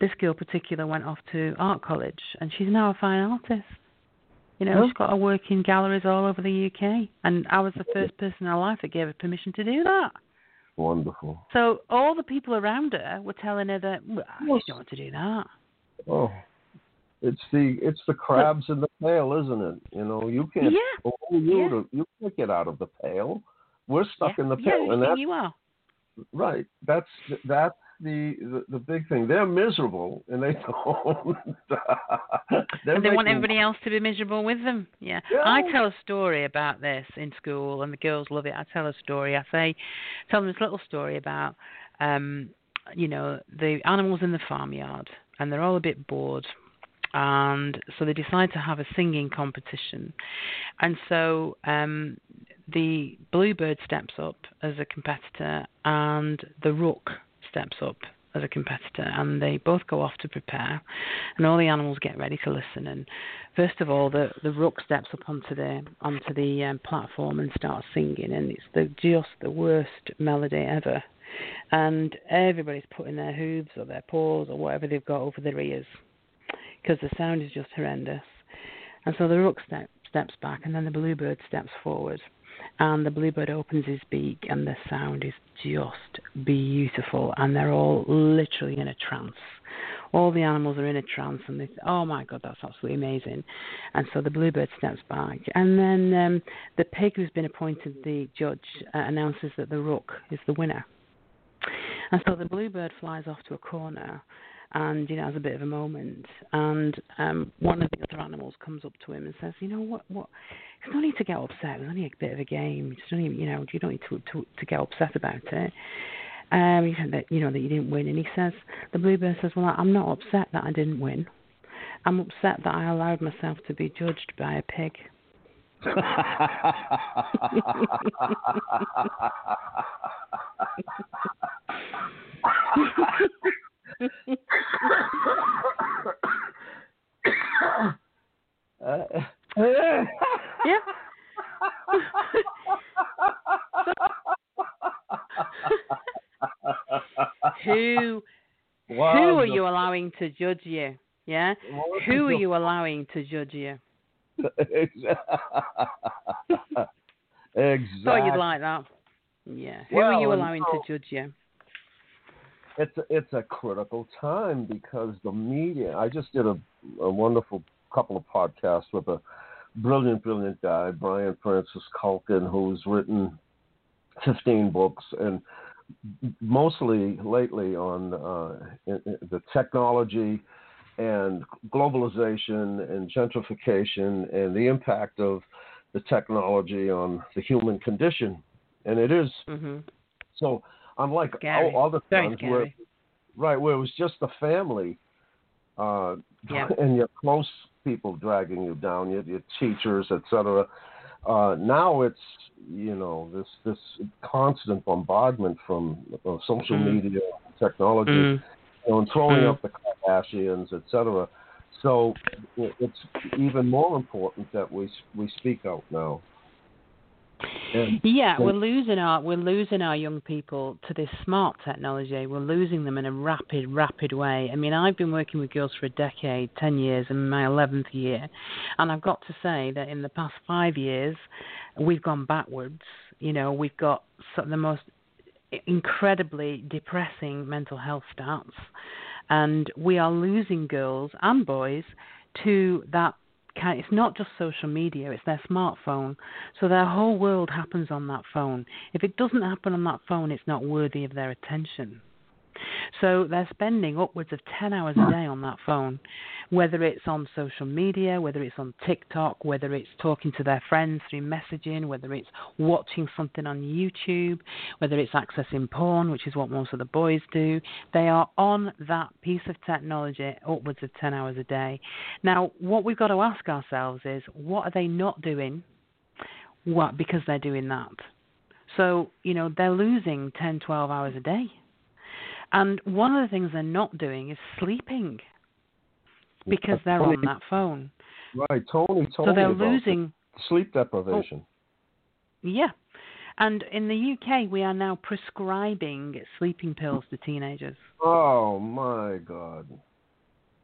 this girl particular went off to art college, and she's now a fine artist. You know, Oh. she's got her work in galleries all over the UK, and I was the first person in her life that gave her permission to do that. Wonderful. So all the people around her were telling her that well, you don't want to do that. Oh, It's the it's the crabs in the pail, isn't it? You know, you can't Yeah. you Yeah. to, you can't get out of the pail. We're stuck yeah. in the pail, you and that's you are. right. That's that's the, the the big thing. They're miserable, and they don't. and they want everybody else to be miserable with them. Yeah. Yeah. I tell a story about this in school, and the girls love it. I tell a story. I say, tell them this little story about, um, you know, the animals in the farmyard, and they're all a bit bored. And so they decide to have a singing competition. And so um, the bluebird steps up as a competitor, and the rook steps up as a competitor, and they both go off to prepare, and all the animals get ready to listen. And first of all, the the rook steps up onto the onto the um, platform and starts singing, and it's the just the worst melody ever. And everybody's putting their hooves or their paws or whatever they've got over their ears because the sound is just horrendous. And so the rook step, steps back, and then the bluebird steps forward, and the bluebird opens his beak, and the sound is just beautiful, and they're all literally in a trance. All the animals are in a trance, and they, oh my god, that's absolutely amazing. And so the bluebird steps back, and then um, the pig who's been appointed the judge uh, announces that the rook is the winner. And so the bluebird flies off to a corner and you know has a bit of a moment. And um one of the other animals comes up to him and says you know what what there's no need to get upset. It's only a bit of a game. You don't you know you don't need to to, to get upset about it. Um you said that you know that you didn't win. And he says the bluebird says well i'm not upset that i didn't win. I'm upset that i allowed myself to be judged by a pig Uh, yeah. Who who are you allowing to judge you? Yeah? Who are you allowing to judge you? Exactly. thought you'd like that. Yeah. Who are you allowing no. to judge you it's a, it's a critical time because the media. I just did a, a wonderful couple of podcasts with a brilliant, brilliant guy, Brian Francis Culkin, who's written 15 books and mostly lately on uh, the technology and globalization and gentrification and the impact of the technology on the human condition. And it is mhm so unlike Scary. all other times where right where it was just the family uh, Yeah. and your close people dragging you down, your, your teachers, etc. Uh, now it's you know this this constant bombardment from uh, social Mm. media, technology, Mm. you know, and throwing Mm. up the Kardashians, etc. So it's even more important that we we speak out now. Yeah, so- we're losing our we're losing our young people to this smart technology. We're losing them in a rapid, rapid way. I mean, I've been working with girls for a decade, ten years, and my eleventh year, and I've got to say that in the past five years, we've gone backwards. You know, we've got the most incredibly depressing mental health stats, and we are losing girls and boys to that kind. It's not just social media; it's their smartphone. So their whole world happens on that phone. If it doesn't happen on that phone, it's not worthy of their attention. So they're spending upwards of 10 hours a hmm. day on that phone, whether it's on social media, whether it's on TikTok, whether it's talking to their friends through messaging, whether it's watching something on YouTube, whether it's accessing porn, which is what most of the boys do. They are on that piece of technology upwards of 10 hours a day. Now, what we've got to ask ourselves is what are they not doing what because they're doing that? So, you know, they're losing 10, 12 hours a day. And one of the things they're not doing is sleeping because they're on that phone. Right, Tony told So they're losing, sleep deprivation. Oh, yeah. And in the UK, we are now prescribing sleeping pills to teenagers. Oh my God!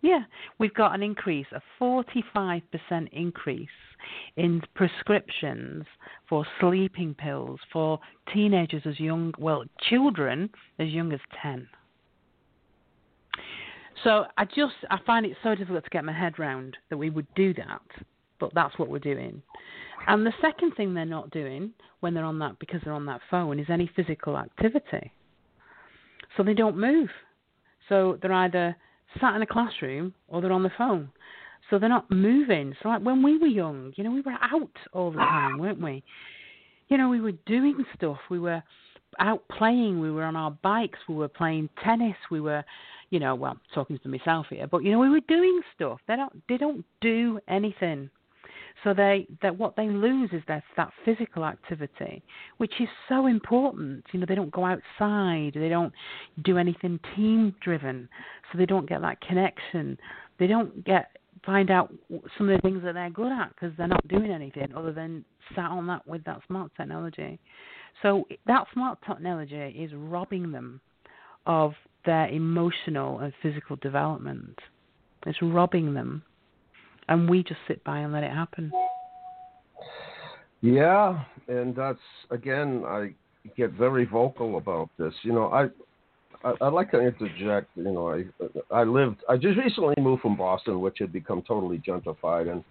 Yeah, we've got an increase, a 45% increase in prescriptions for sleeping pills for teenagers as young, well, children as young as 10. So I just I find it so difficult to get my head round that we would do that, but that's what we're doing. And the second thing they're not doing when they're on that because they're on that phone is any physical activity. So they don't move. So they're either sat in a classroom or they're on the phone. So they're not moving. So like when we were young, you know, we were out all the time, weren't we? You know, we were doing stuff. We were out playing. We were on our bikes. We were playing tennis. We were, you know, well, talking to myself here, but you know, we were doing stuff. They don't. They don't do anything. So they that what they lose is that that physical activity, which is so important. You know, they don't go outside. They don't do anything team driven. So they don't get that connection. They don't get find out some of the things that they're good at because they're not doing anything other than sat on that with that smart technology. So that smart technology is robbing them of their emotional and physical development. It's robbing them, and we just sit by and let it happen. Yeah, and that's again, I get very vocal about this. You know, I I, would like to interject. You know, I I lived. I just recently moved from Boston, which had become totally gentrified, and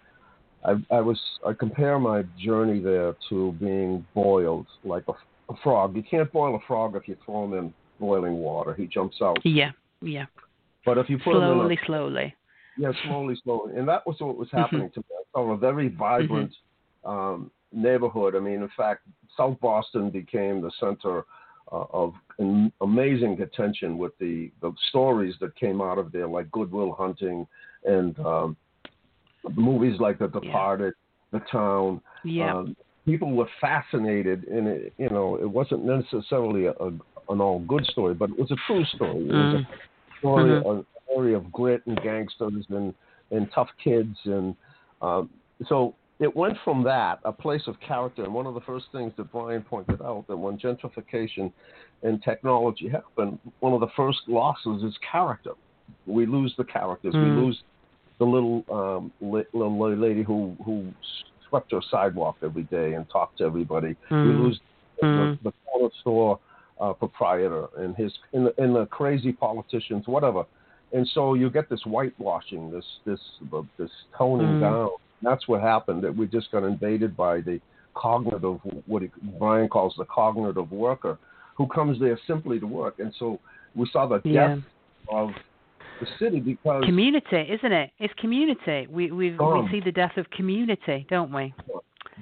I, I was. I compare my journey there to being boiled like a, a frog. You can't boil a frog if you throw him in boiling water. He jumps out. Yeah, yeah. But if you put slowly, him in a, slowly. Yeah, slowly, slowly, and that was what was happening mm-hmm. to me. I saw a very vibrant mm-hmm. um, neighborhood. I mean, in fact, South Boston became the center uh, of amazing attention with the, the stories that came out of there, like Good Will Hunting and um, movies like The Departed, yeah. The Town. Yeah. Um, people were fascinated, and it, you know, it wasn't necessarily a, a, an all good story, but it was a true story. It was mm. a story, mm-hmm. Story of grit and gangsters and and tough kids, and um, so it went from that, a place of character, and one of the first things that Brian pointed out that when gentrification and technology happen, one of the first losses is character. We lose the characters. Mm. We lose the little um, little lady who who swept her sidewalk every day and talked to everybody. Mm. We lose mm. the, the corner store uh, proprietor and his and the, and the crazy politicians, whatever. And so you get this whitewashing, this this this toning mm. down that's what happened. That we just got invaded by the cognitive, what he, Brian calls the cognitive worker, who comes there simply to work. And so we saw the yeah. death of the city because community, isn't it? It's community. We we we see the death of community, don't we?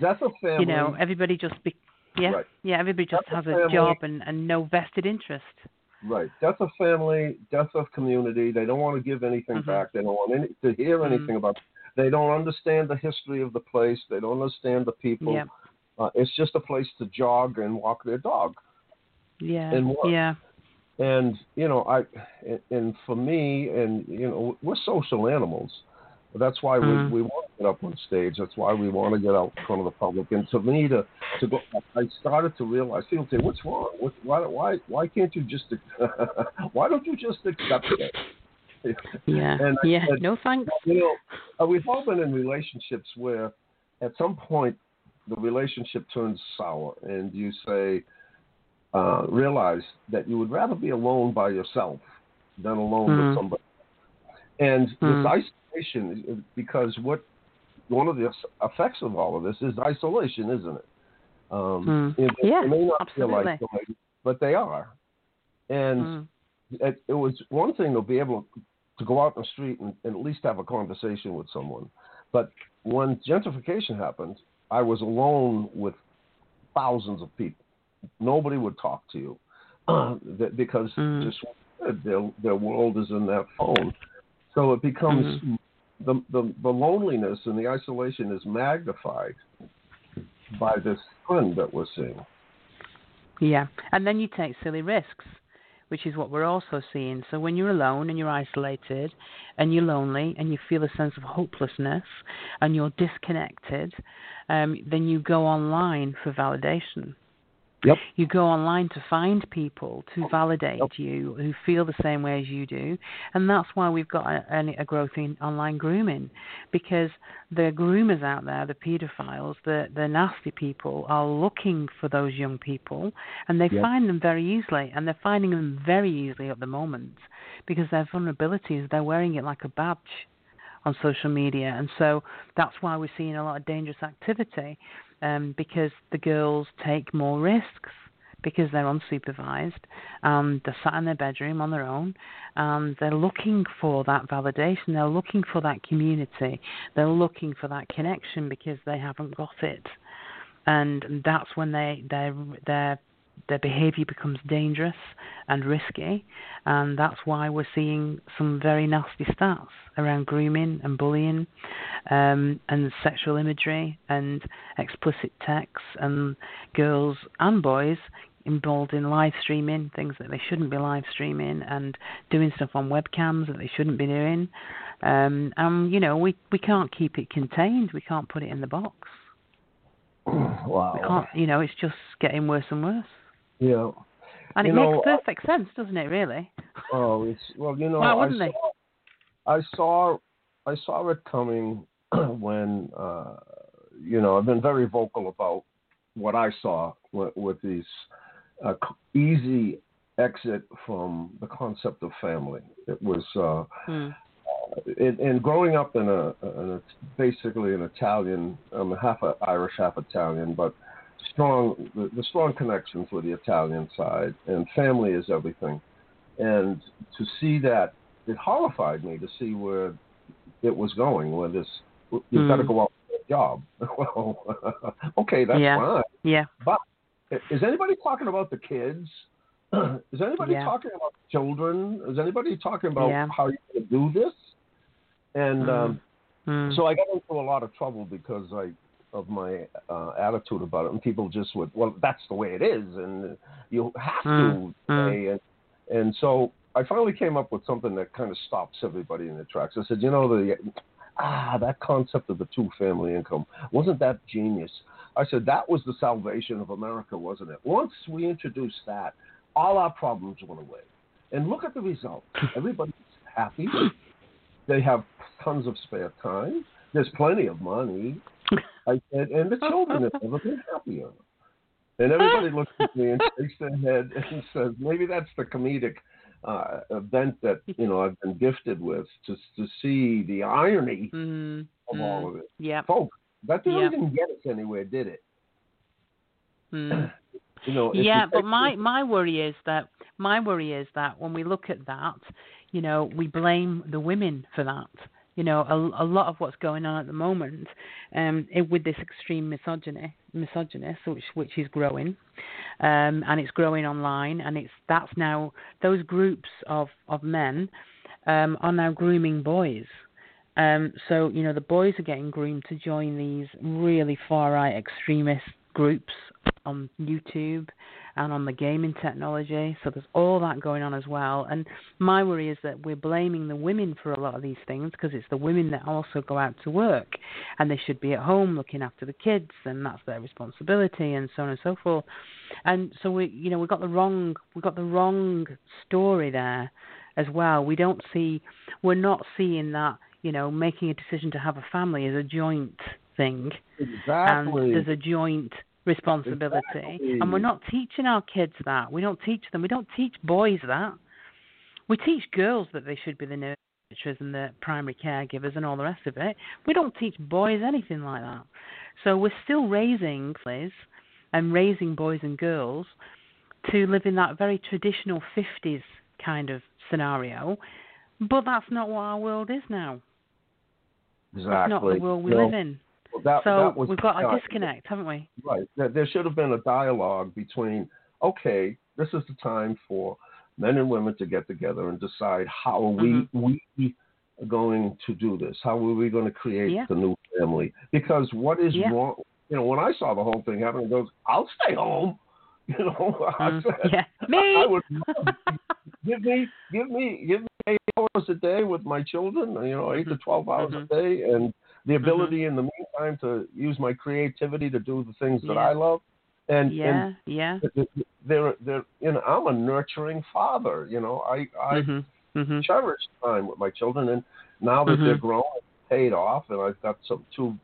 Death of family. You know, everybody just be, yeah right. yeah everybody just death has a job and and no vested interest. Right. Death of family, death of community. They don't want to give anything mm-hmm. back. They don't want any, to hear mm-hmm. anything mm-hmm. about they don't understand the history of the place. They don't understand the people. Yeah. Uh, it's just a place to jog and walk their dog. Yeah. And work. Yeah. And you know, I and for me, and you know, we're social animals. That's why mm. we, we want get up on stage. That's why we want to get out in front of the public. And to me, to to go, I started to realize. People say, "What's wrong? What, why why why can't you just why don't you just accept it?" Yeah. and yeah. Said, no thanks. You know, uh, we've all been in relationships where, at some point, the relationship turns sour, and you say, uh, realize that you would rather be alone by yourself than alone mm. with somebody. And mm. this isolation, because what one of the effects of all of this is isolation, isn't it? Um, mm. it, yeah, it may not absolutely. feel like but they are. And mm. it, it was one thing to be able to go out in the street and, and at least have a conversation with someone. But when gentrification happened, I was alone with thousands of people. Nobody would talk to you uh, because mm. just their their world is in their phone. So it becomes mm. The, the the loneliness and the isolation is magnified by this trend that we're seeing. Yeah, and then you take silly risks which is what we're also seeing. So when you're alone and you're isolated and you're lonely and you feel a sense of hopelessness and you're disconnected, um, then you go online for validation. Yep. You go online to find people to oh, validate yep. you who feel the same way as you do, and that's why we've got a, a growth in online grooming, because the groomers out there, the paedophiles, the the nasty people, are looking for those young people, and they yep. find them very easily, and they're finding them very easily at the moment, because their vulnerabilities they're wearing it like a badge on social media, and so that's why we're seeing a lot of dangerous activity um, because the girls take more risks because they're unsupervised. Um, they're sat in their bedroom on their own. Um, they're looking for that validation. They're looking for that community. They're looking for that connection because they haven't got it, and that's when they their their their behaviour becomes dangerous and risky, and that's why we're seeing some very nasty stats around grooming and bullying, um, and sexual imagery and explicit texts, and girls and boys involved in live streaming things that they shouldn't be live streaming, and doing stuff on webcams that they shouldn't be doing. Um, and you know, we we can't keep it contained. We can't put it in the box. Wow. We can't. You know, it's just getting worse and worse. Yeah. And You it know, makes perfect sense, doesn't it? Really? Oh, it's well, you know, Why I they? saw, I saw, I saw it coming when, uh, you know, I've been very vocal about what I saw with, with these uh, easy exit from the concept of family. It was, uh, Hmm. in, in growing up in a, in a basically an Italian, I'm half Irish, half Italian, but strong the, the strong connections with the Italian side, and family is everything. And to see that, it horrified me to see where it was going. Where this, you've got to go out for a job. well, okay, that's Yeah. fine. Yeah. But is anybody talking about the kids? Is anybody Yeah. talking about children? Is anybody talking about Yeah. how you can do this? And Mm. um, Hmm. so I got into a lot of trouble because I of my uh, attitude about it, and people just would, well, that's the way it is, and you have to Mm, mm. and and so I finally came up with something that kind of stops everybody in their tracks. I said, you know, the ah, that concept of the two family income wasn't that genius? I said that was the salvation of America, wasn't it? Once we introduced that, all our problems went away. And look at the result. Everybody's happy. They have tons of spare time. There's plenty of money. I said, and the children have never been happier. And everybody looks at me and shakes their head and says, maybe that's the comedic uh, event that you know I've been gifted with, to to see the irony Mm, of all of it. yeah. Folks, that didn't Yeah. even get us anywhere, did it? Mm. You know, Yeah, but my my worry is that my worry is that when we look at that, you know, we blame the women for that. You know, a, a lot of what's going on at the moment, um, it, with this extreme misogyny, misogyny, which which is growing, um, and it's growing online, and it's that's now those groups of of men um, are now grooming boys. Um, so you know the boys are getting groomed to join these really far right extremist groups on YouTube and on the gaming technology. So there's all that going on as well. And my worry is that we're blaming the women for a lot of these things because it's the women that also go out to work and they should be at home looking after the kids and that's their responsibility and so on and so forth. And so we you know we've got the wrong we've got the wrong story there as well. We don't see we're not seeing that you know making a decision to have a family is a joint thing exactly. and there's a joint responsibility. Exactly. And we're not teaching our kids that. We don't teach them. We don't teach boys that. We teach girls that they should be the nurturers and the primary caregivers and all the rest of it. We don't teach boys anything like that. So we're still raising Liz, and raising boys and girls to live in that very traditional 50s kind of scenario. But that's not what our world is now. exactly. That's not the world we know, live in. That- So that was- we've got a disconnect, haven't we? Right. There, should have been a dialogue between, okay, this is the time for men and women to get together and decide how are we we are going to do this? How are we going to create Yeah. the new family? Because what is Yeah. wrong? You know, when I saw the whole thing happening, it goes, I'll stay home. You know, I Mm, said, yeah, me. I would give me, give me, give me eight hours a day with my children. You know, 8 to twelve hours Mhm. a day, and the ability in the meantime to use my creativity to do the things that Yeah. I love. And yeah, yeah. they're they're you know I'm a nurturing father. You know, I I Mhm. Mhm. cherish time with my children, and now that they're Mhm. grown, and paid off, and I've got some two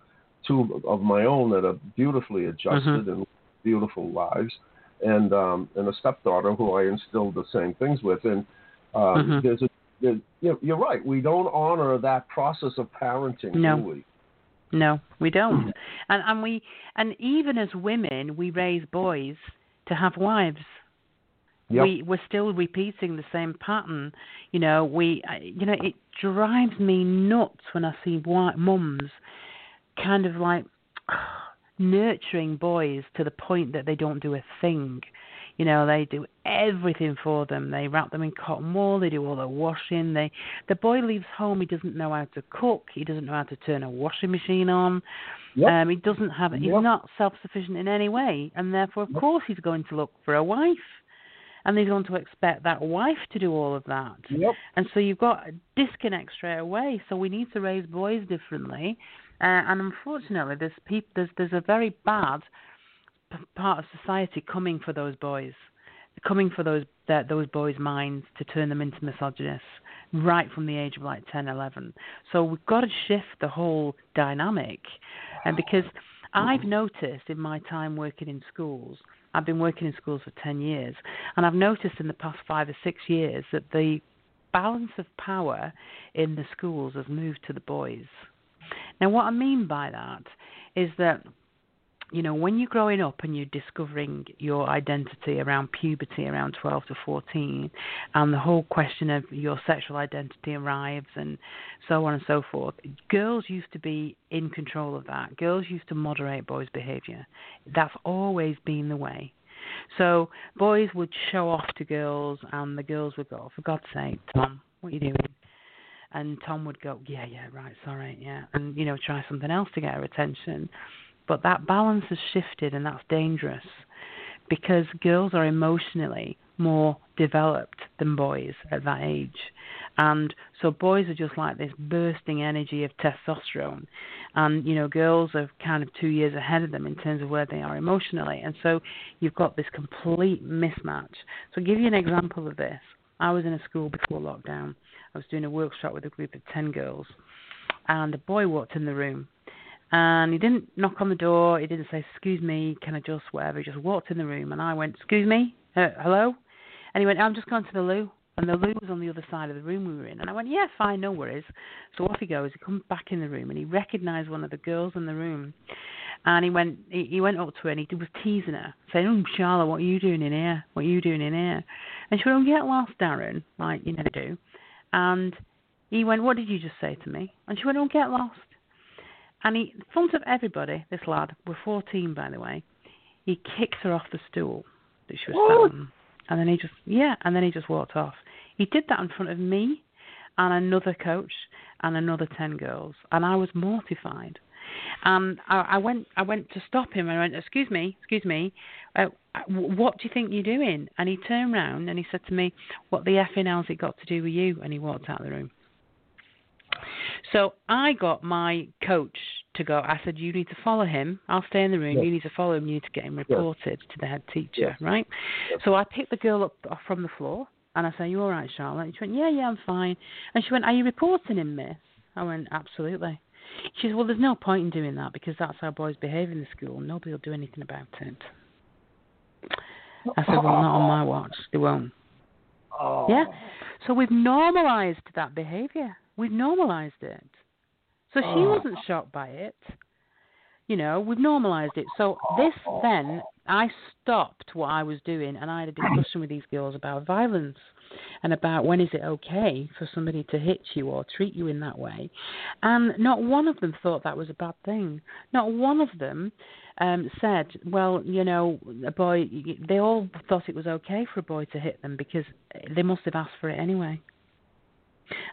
two of my own that are beautifully adjusted Mm-hmm. and beautiful lives, and um and a stepdaughter who I instilled the same things with, and um, there's a you're right. We don't honor that process of parenting, no. do we? No, we don't. Hmm. and and we and even as women, we raise boys to have wives. Yep. We we're still repeating the same pattern. You know, we you know it drives me nuts when I see white mums kind of like nurturing boys to the point that they don't do a thing. You know, they do everything for them. They wrap them in cotton wool. They do all the washing. They, the boy leaves home. He doesn't know how to cook. He doesn't know how to turn a washing machine on. Yep. Um, he doesn't have. He's Yep. not self-sufficient in any way, and therefore, of course, he's going to look for a wife, and he's going to expect that wife to do all of that. Yep. And so you've got a disconnect straight away. So we need to raise boys differently. Uh, and unfortunately, there's, peop- there's there's a very bad part of society coming for those boys, coming for those that those boys' minds to turn them into misogynists right from the age of like 10, 11. So we've got to shift the whole dynamic, and because mm-hmm. I've noticed in my time working in schools, I've been working in schools for 10 years, and I've noticed in the past five or six years that the balance of power in the schools has moved to the boys. Now, what I mean by that is that, you know, when you're growing up and you're discovering your identity around puberty, around 12 to 14, and the whole question of your sexual identity arrives and so on and so forth, girls used to be in control of that. Girls used to moderate boys' behavior. That's always been the way. So boys would show off to girls, and the girls would go, oh, "For God's sake, Tom, what are you doing?" And Tom would go, "Yeah, yeah, right, sorry, yeah," and you know, try something else to get her attention. But that balance has shifted, and that's dangerous because girls are emotionally more developed than boys at that age. And so boys are just like this bursting energy of testosterone. And, you know, girls are kind of two years ahead of them in terms of where they are emotionally. And so you've got this complete mismatch. So I'll give you an example of this. I was in a school before lockdown. I was doing a workshop with a group of 10 girls. And a boy walked in the room. And he didn't knock on the door. He didn't say, excuse me, can I just, whatever. He just walked in the room. And I went, excuse me, uh, hello? And he went, I'm just going to the loo. And the loo was on the other side of the room we were in. And I went, yeah, fine, no worries. So off he goes. He comes back in the room and he recognised one of the girls in the room. And he went, he, he went up to her and he was teasing her, saying, "Oh, Charlotte, what are you doing in here? What are you doing in here?" And she went, "Oh, get lost, Darren, like you never do." And he went, "What did you just say to me?" And she went, "Oh, get lost." And he, in front of everybody, this lad, we're 14 by the way, he kicked her off the stool that she was sat on. And then he just, yeah, and then he just walked off. He did that in front of me and another coach and another 10 girls. And I was mortified. And I, I went, I went to stop him. and I went, "Excuse me, excuse me, uh, what do you think you're doing?" And he turned round and he said to me, "What the effing hell's it got to do with you?" And he walked out of the room. So I got my coach to go. I said, "You need to follow him. I'll stay in the room. Yes. You need to follow him. You need to get him Yes. reported to the head teacher, Yes. right?" Yes. So I picked the girl up from the floor and I said, "You all right, Charlotte?" And she went, "Yeah, yeah, I'm fine." And she went, "Are you reporting him, Miss?" I went, "Absolutely." She said, "Well, there's no point in doing that because that's how boys behave in the school. Nobody will do anything about it." I said, "Well, not on my watch. They won't." Oh. Yeah. So we've normalized that behavior. We've normalized it. So she Oh. wasn't shocked by it. You know, we've normalized it. So this then, I stopped what I was doing and I had a discussion with these girls about violence and about when is it okay for somebody to hit you or treat you in that way. And not one of them thought that was a bad thing. Not one of them um, said, well, you know, a boy, they all thought it was okay for a boy to hit them because they must have asked for it anyway.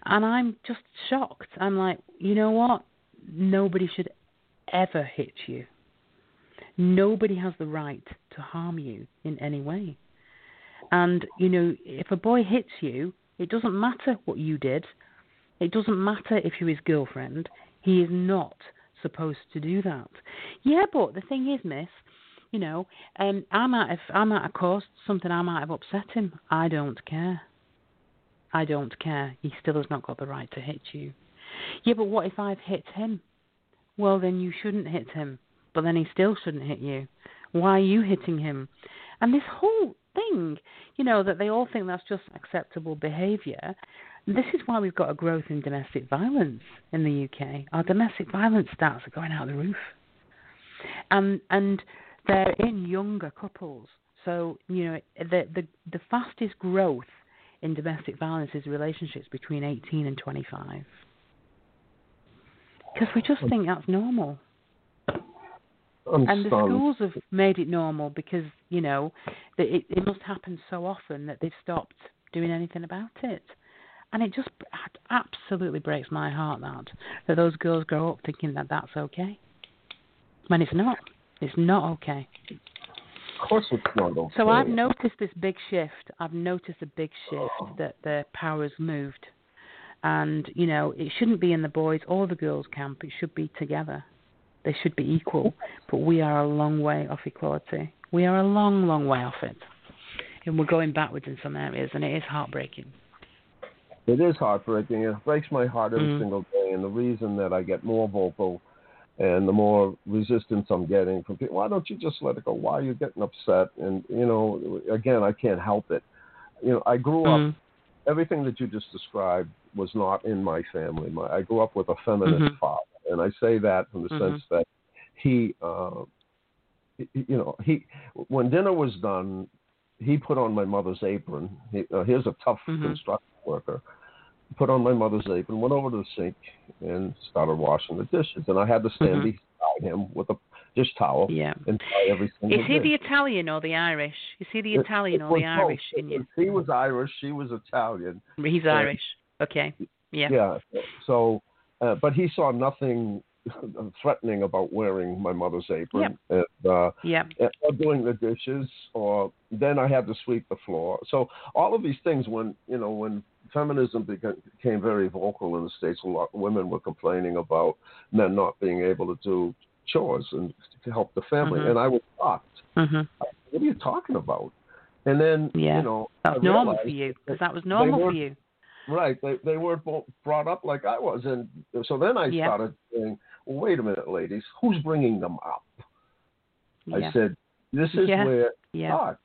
And I'm just shocked. I'm like, you know what? Nobody should ever hit you. Nobody has the right to harm you in any way. And, you know, if a boy hits you, it doesn't matter what you did. It doesn't matter if you're his girlfriend. He is not supposed to do that. Yeah, but the thing is, miss, you know, um, I might have, I might have caused something. I might have upset him. I don't care. I don't care. He still has not got the right to hit you. Yeah, but what if I've hit him? Well, then you shouldn't hit him. But then he still shouldn't hit you. Why are you hitting him? And this whole thing, you know, that they all think that's just acceptable behaviour. This is why we've got a growth in domestic violence in the UK. Our domestic violence stats are going out the roof, and and they're in younger couples. So you know the the the fastest growth in domestic violence is relationships between 18 and 25 because we just think that's normal. I'm and the stunned. schools have made it normal because you know it, it must happen so often that they've stopped doing anything about it. And it just absolutely breaks my heart that that those girls grow up thinking that that's okay, when it's not. It's not okay. Course. So I've noticed this big shift. I've noticed a big shift that the power has moved, and you know it shouldn't be in the boys or the girls camp. It should be together. They should be equal. But we are a long way off equality. We are a long, long way off it, and we're going backwards in some areas, and it is heartbreaking. It is heartbreaking. It breaks my heart every Mhm. single day. And the reason that I get more vocal and the more resistance I'm getting from people, why don't you just let it go? Why are you getting upset? And, you know, again, I can't help it. You know, I grew up, Mm. everything that you just described was not in my family. My, I grew up with a feminist Mhm. father. And I say that from the Mhm. sense that he, uh, you know, he, when dinner was done, he put on my mother's apron. He, uh, here's a tough Mhm. construction worker. Put on my mother's apron, went over to the sink, and started washing the dishes. And I had to stand Mhm. beside him with a dish towel Yeah. and dry every single Is he dish. the Italian or the Irish? Is he the Italian it or the both. Irish in you? He was Irish. She was Italian. He's Irish. Okay. Yeah. Yeah. So, uh, but he saw nothing threatening about wearing my mother's apron and uh, Yeah. or doing the dishes, or then I had to sweep the floor. So all of these things, when you know, when feminism became very vocal in the states, a lot of women were complaining about men not being able to do chores and to help the family, Mhm. and I was shocked. Mhm. What are you talking about? And then Yeah. you know, That's I normal for you because that that was normal for you. Right. They they weren't brought up like I was, and so then I Yeah. started saying, "Well, wait a minute, ladies, who's bringing them up?" I said, "This is Yeah. where Yeah. God,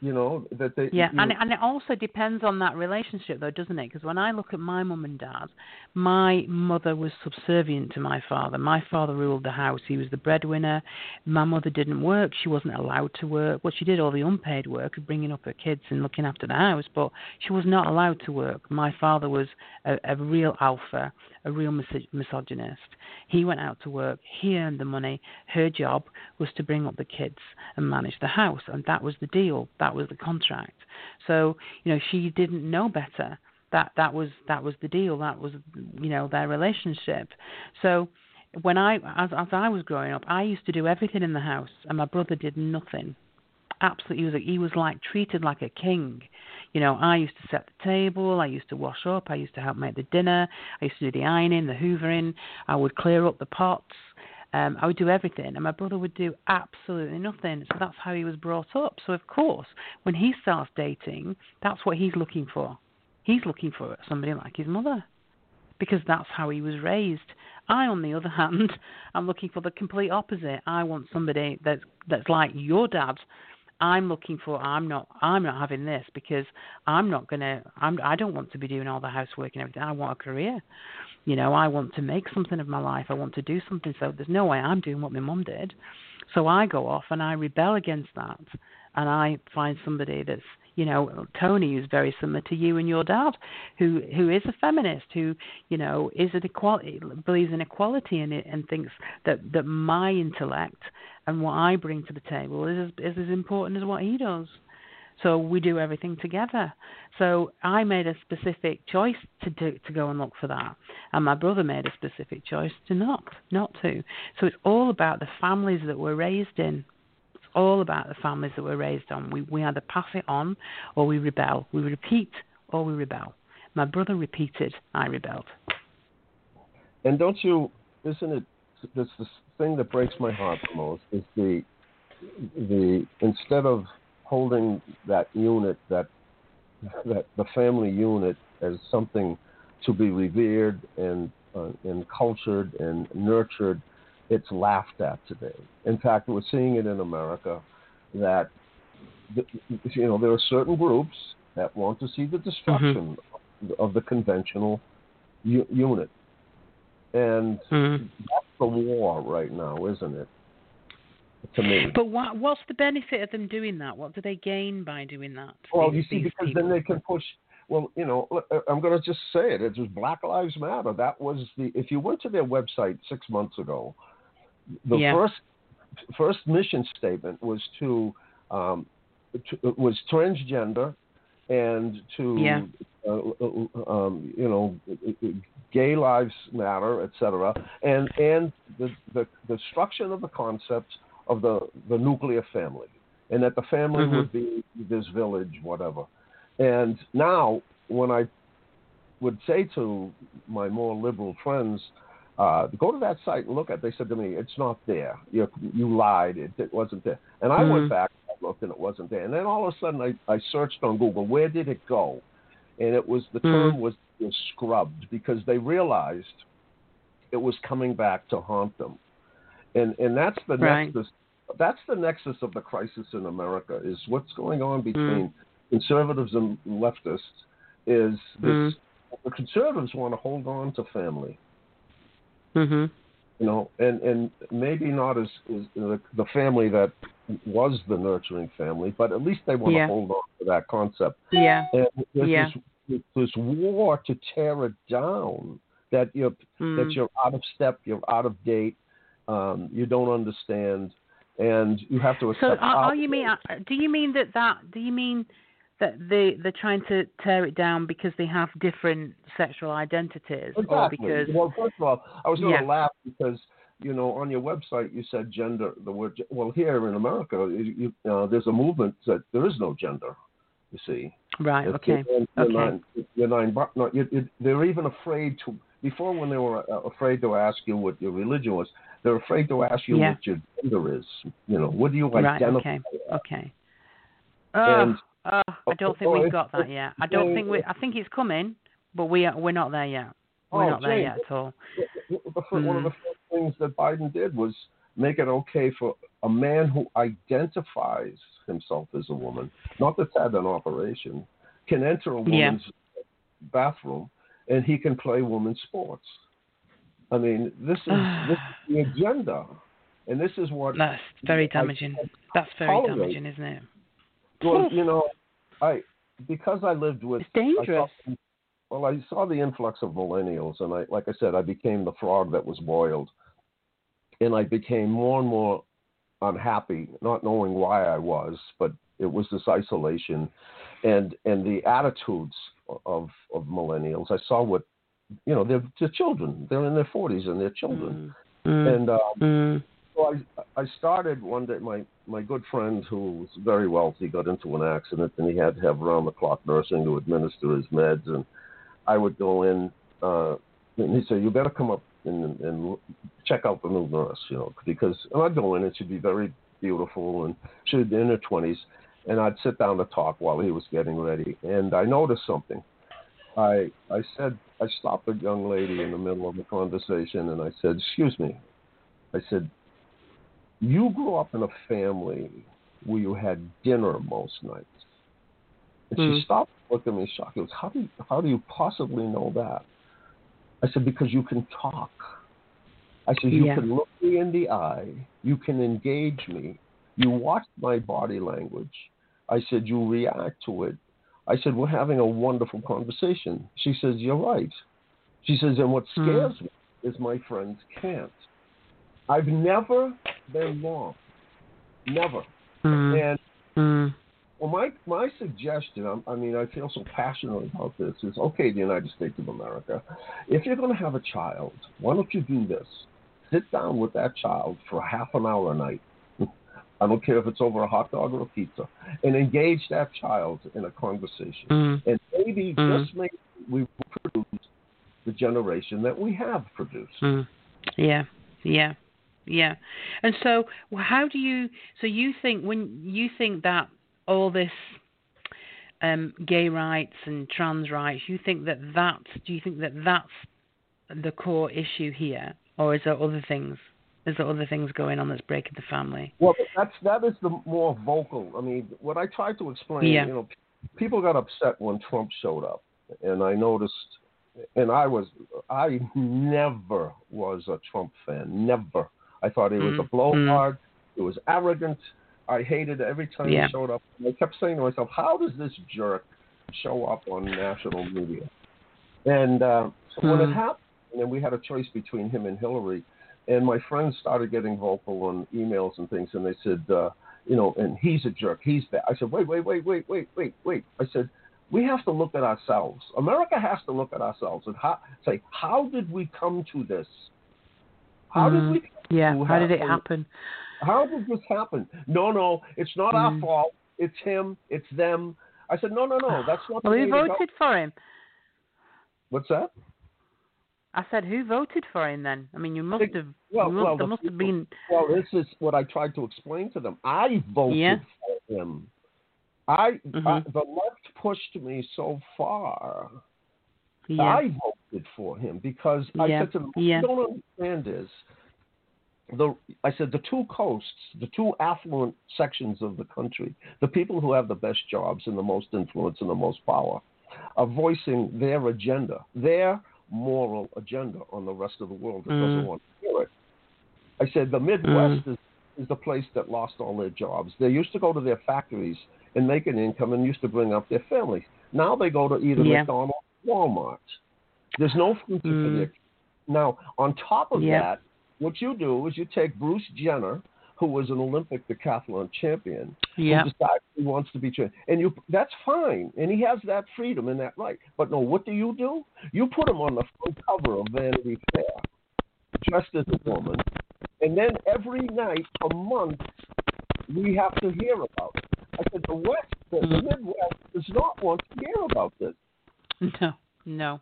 you know, that they Yeah, you, and and it also depends on that relationship, though, doesn't it? Because when I look at my mum and dad, my mother was subservient to my father. My father ruled the house; he was the breadwinner. My mother didn't work; she wasn't allowed to work. Well, she did all the unpaid work of bringing up her kids and looking after the house, but she was not allowed to work. My father was a, a real alpha, a real mis- misogynist. He went out to work; he earned the money. Her job was to bring up the kids and manage the house, and that was the deal. That was the contract. So you know she didn't know better. That that was that was the deal. That was you know their relationship. So when I as as I was growing up, I used to do everything in the house, and my brother did nothing. Absolutely, he was he was like treated like a king. You know, I used to set the table, I used to wash up, I used to help make the dinner, I used to do the ironing, the hoovering, I would clear up the pots. Um, I would do everything, and my brother would do absolutely nothing. So that's how he was brought up. So of course, when he starts dating, that's what he's looking for. He's looking for somebody like his mother, because that's how he was raised. I, on the other hand, am looking for the complete opposite. I want somebody that's that's like your dad. I'm looking for. I'm not. I'm not having this because I'm not gonna. I'm. I don't want to be doing all the housework and everything. I want a career. You know, I want to make something of my life. I want to do something. So there's no way I'm doing what my mum did. So I go off and I rebel against that, and I find somebody that's, you know, Tony is very similar to you and your dad, who who is a feminist, who you know is an equality, believes in equality it, and thinks that that my intellect and what I bring to the table is is as important as what he does. So we do everything together. So I made a specific choice to do, to go and look for that, and my brother made a specific choice to not not to. So it's all about the families that we're raised in. All about the families that we're raised on. We we either pass it on or we rebel. We repeat or we rebel. My brother repeated. I rebelled. and don't you? Isn't it? That's the thing that breaks my heart the most is the the instead of holding that unit that that the family unit as something to be revered and uh, and cultured and nurtured, it's laughed at today. In fact, we're seeing it in America that you know, there are certain groups that want to see the destruction Mm-hmm. of the conventional u- unit, and Mm. that's the war right now, isn't it? To me. But what what's the benefit of them doing that? What do they gain by doing that? Well, these- you see, because people? then they can push. Well, you know, uh, I'm going to just say it. It was Black Lives Matter. That was the. If you went to their website six months ago, the Yeah. first first mission statement was to, um, to was transgender, and to Yeah. uh, uh, um, you know, gay lives matter, etc. And and the, the the destruction of the concept of the the nuclear family, and that the family Mhm. would be this village, whatever. And now, when I would say to my more liberal friends, uh, go to that site and look at, it, they said to me, "It's not there. You you lied. It, it wasn't there." And I Mhm. went back, I looked, and it wasn't there. And then all of a sudden, I, I searched on Google, where did it go? And it was the term Mhm. was, was scrubbed because they realized it was coming back to haunt them. And and that's the Right. nexus. That's the nexus of the crisis in America is what's going on Mm. between conservatives and leftists. Is this Mm. the conservatives want to hold on to family, Mhm. you know, and and maybe not as, as the, the family that was the nurturing family, but at least they want Yeah. to hold on to that concept. Yeah. And there's Yeah. this, this war to tear it down. That you're Mm. that you're out of step, you're out of date, um, you don't understand, and you have to So accept. are, are you mean? uh, Do you mean that that? Do you mean that they they're trying to tear it down because they have different sexual identities, or Exactly. because? well, first of all, I was going to Yeah. laugh because you know on your website you said gender. The word well here in America, you, you, uh, there's a movement that there is no gender. You see, Right. Okay. You're, Okay. non, you're non, no, you, you, they're even afraid to. Before, when they were uh, afraid to ask you what your religion was, they're afraid to ask you Yeah. what your gender is. You know, what do you identify Right. Okay. as? Okay. Oh, And- oh, I don't think we've got that yet. I don't think we. I think it's coming, but we are, we're not there yet. We're Oh, not there yet at all. One of the Mm. first things that Biden did was make it okay for a man who identifies himself as a woman, not that's had an operation, can enter a Yeah. woman's bathroom and he can play women's sports. I mean, this is this is the agenda, and this is what. That's very I- damaging. That's very damaging, isn't it? Well, you know, I because I lived with. It's dangerous. I saw, well, I saw the influx of millennials, and I, like I said, I became the frog that was boiled, and I became more and more unhappy, not knowing why I was, but it was this isolation, and and the attitudes of of millennials. I saw what, you know, they're, they're children. They're in their forties and they're children, Mm. and. Um, Mm. Well, I, I started one day. My my good friend, who was very wealthy, got into an accident, and he had to have round the clock nursing to administer his meds. And I would go in, uh, and he said, "You better come up and, and check out the new nurse, you know, because." And I'd go in, and she'd be very beautiful, and she'd be in her twenties, and I'd sit down to talk while he was getting ready, and I noticed something. I I said I stopped a young lady in the middle of the conversation, and I said, "Excuse me." I said, you grew up in a family where you had dinner most nights. And Hmm. she stopped, looking at me shocked. She goes, how do, you, how do you possibly know that? I said, because you can talk. I said, you Yeah. can look me in the eye. You can engage me. You watch my body language. I said, you react to it. I said, we're having a wonderful conversation. She says, you're right. She says, and what Hmm. scares me is my friends can't. I've never been wrong. Never. Mm. And Mm. well, my my suggestion, I'm, I mean, I feel so passionately about this, is okay, the United States of America, if you're going to have a child, why don't you do this? Sit down with that child for half an hour a night. I don't care if it's over a hot dog or a pizza, and engage that child in a conversation. Mm. And maybe, Mm. just maybe, we produce the generation that we have produced. Mm. Yeah, yeah, yeah. And so, how do you? So you think when you think that all this um, gay rights and trans rights, you think that that? Do you think that that's the core issue here, or is there other things Is there other things going on that's breaking the family? Well, that's that is the more vocal. I mean, what I tried to explain, Yeah. you know, people got upset when Trump showed up, and I noticed, and I was, I never was a Trump fan, never. I thought he was Mm, a blowhard. He was arrogant. I hated every time Yeah. he showed up. I kept saying to myself, how does this jerk show up on national media? And uh, so when it Hmm. happened, and then we had a choice between him and Hillary, and my friends started getting vocal on emails and things, and they said, uh, you know, and he's a jerk, he's bad. I said, wait, wait, wait, wait, wait, wait, wait. I said, we have to look at ourselves. America has to look at ourselves and how, say, how did we come to this? How Mm. did we? Yeah. How did it happen? How did this happen? No, no, it's not our Mm. fault. It's him. It's them. I said, no, no, no. That's not. Well, the who way to go." voted for him? What's that? I said, who voted for him then? I mean, you must have. Well, must, well, there the must have been. Well, this is what I tried to explain to them. I voted Yeah. for him. I, Mhm. I the left pushed me so far. Yeah. I voted for him because I said to "What yeah. don't understand is the I said the two coasts, the two affluent sections of the country, the people who have the best jobs and the most influence and the most power, are voicing their agenda, their moral agenda on the rest of the world that doesn't Mm. want to hear it. I said the Midwest is, is the place that lost all their jobs. They used to go to their factories and make an income and used to bring up their families. Now they go to either Yeah. McDonald's or Walmart. There's no future for Mm. their now, on top of Yeah. that, what you do is you take Bruce Jenner, who was an Olympic decathlon champion, Yeah. who decides he wants to be trained, and you that's fine, and he has that freedom and that right. But no, what do you do? You put him on the front cover of Vanity Fair, dressed as a woman, and then every night a month we have to hear about it. I said the West, the, the Mhm. Midwest, does not want to hear about this. No. No.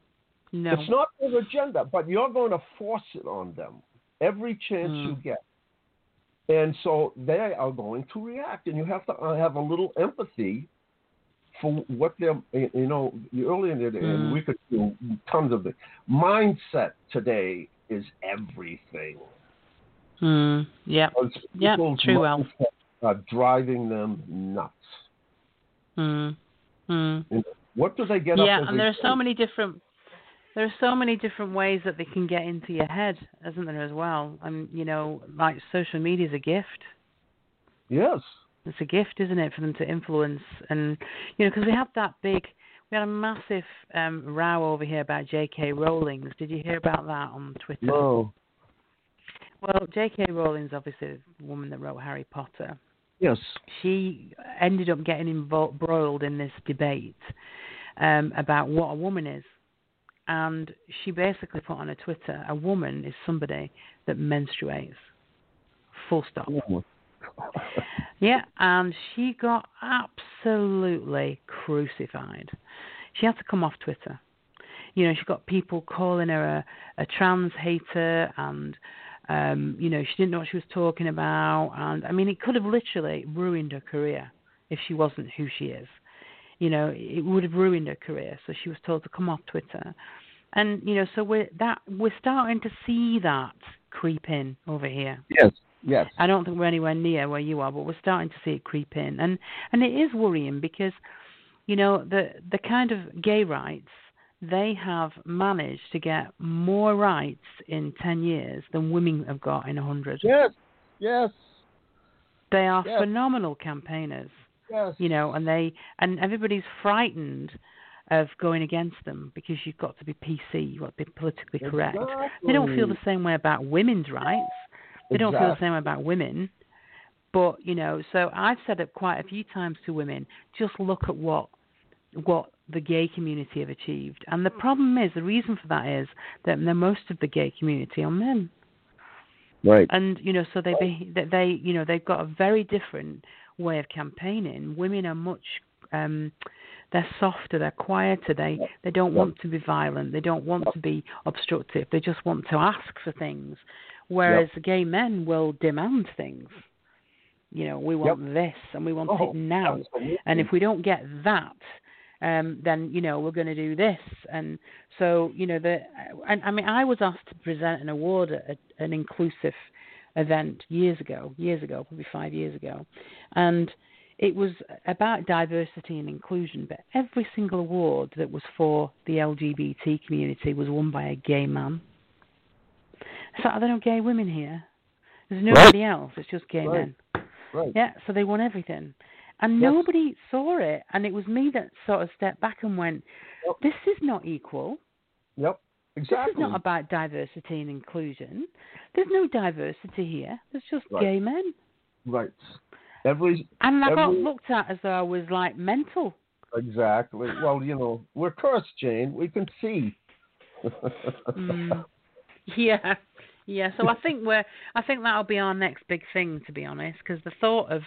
No. It's not their agenda, but you're going to force it on them every chance Mm. you get. And so they are going to react, and you have to uh, have a little empathy for what they're, you know, earlier in the day, Mm. we could do tons of it. Mindset today is everything. Mm. Yeah. Yeah, true, mindset Are driving them nuts. Mm. Mm. You know, what do they get up Yeah, and there are so many different there are so many different ways that they can get into your head, isn't there as well? And you know, like social media is a gift. Yes. It's a gift, isn't it, for them to influence and you know, because we had that big we had a massive um row over here about J.K. Rowling's. Did you hear about that on Twitter? No. Well, J.K. Rowling's obviously the woman that wrote Harry Potter. Yes. she ended up getting involved, broiled in this debate um, about what a woman is. And she basically put on her Twitter, a woman is somebody that menstruates. Full stop. Yeah, and she got absolutely crucified. She had to come off Twitter. You know, she got people calling her a, a trans hater and um, you know, she didn't know what she was talking about and I mean it could have literally ruined her career if she wasn't who she is. You know, it would have ruined her career. So she was told to come off Twitter. And, you know, so we're that we're starting to see that creep in over here. Yes. Yes. I don't think we're anywhere near where you are, but we're starting to see it creep in, and and it is worrying because, you know, the the kind of gay rights they have managed to get more rights in ten years than women have got in a hundred. Yes. Yes. They are Yes. phenomenal campaigners, Yes. you know, and they and everybody's frightened of going against them because you've got to be PC, you've got to be politically correct. They don't feel the same way about women's rights. They don't feel the same way about women. But you know, so I've said it quite a few times to women. Just look at what what the gay community have achieved, and the problem is the reason for that is that most of the gay community are men, Right. and you know, so they be, they you know they've got a very different way of campaigning. Women are much um they're softer, they're quieter. They they don't want to be violent. They don't want to be obstructive. They just want to ask for things. Whereas gay men will demand things. You know, we want this and we want Oh, it now. absolutely. And if we don't get that, um, then you know we're going to do this. And so you know the and I mean I was asked to present an award at an inclusive event years ago, years ago, probably five years ago, and it was about diversity and inclusion. But every single award that was for the LGBT community was won by a gay man. So are there no gay women here? There's nobody right. else. It's just gay right. men. Right. Yeah. So they won everything, and Yes. nobody saw it. And it was me that sort of stepped back and went. "This is not equal." Yep. Exactly. This is not about diversity and inclusion. There's no diversity here. There's just Right. gay men. right. Every And I got looked at as though I was like mental. exactly. Well, you know, we're cursed, Jane. We can see. Mm. Yeah, yeah. So I think we're. I think that'll be our next big thing, to be honest, because the thought of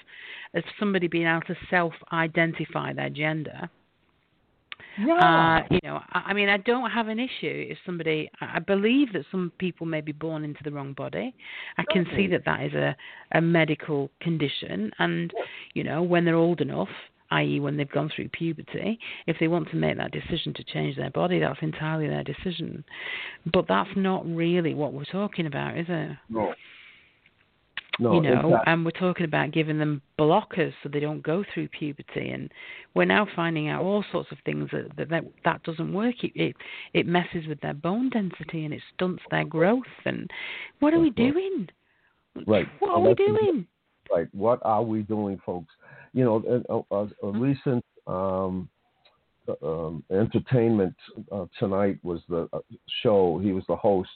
of somebody being able to self-identify their gender. Yeah. Uh, you know, I, I mean, I don't have an issue if somebody. I believe that some people may be born into the wrong body. I can see that that is a a medical condition, and you know, when they're old enough, i.e., when they've gone through puberty, if they want to make that decision to change their body, that's entirely their decision. But that's not really what we're talking about, is it? no. No. you know, exactly. and we're talking about giving them blockers so they don't go through puberty, and we're now finding out all sorts of things that that that, that doesn't work. It, it it messes with their bone density and it stunts their growth. And what are we doing? Right. What are we doing? right. What are we doing, folks? You know, a, a, a Mm-hmm. recent um, uh, um, entertainment uh, tonight was the uh, show. He was the host,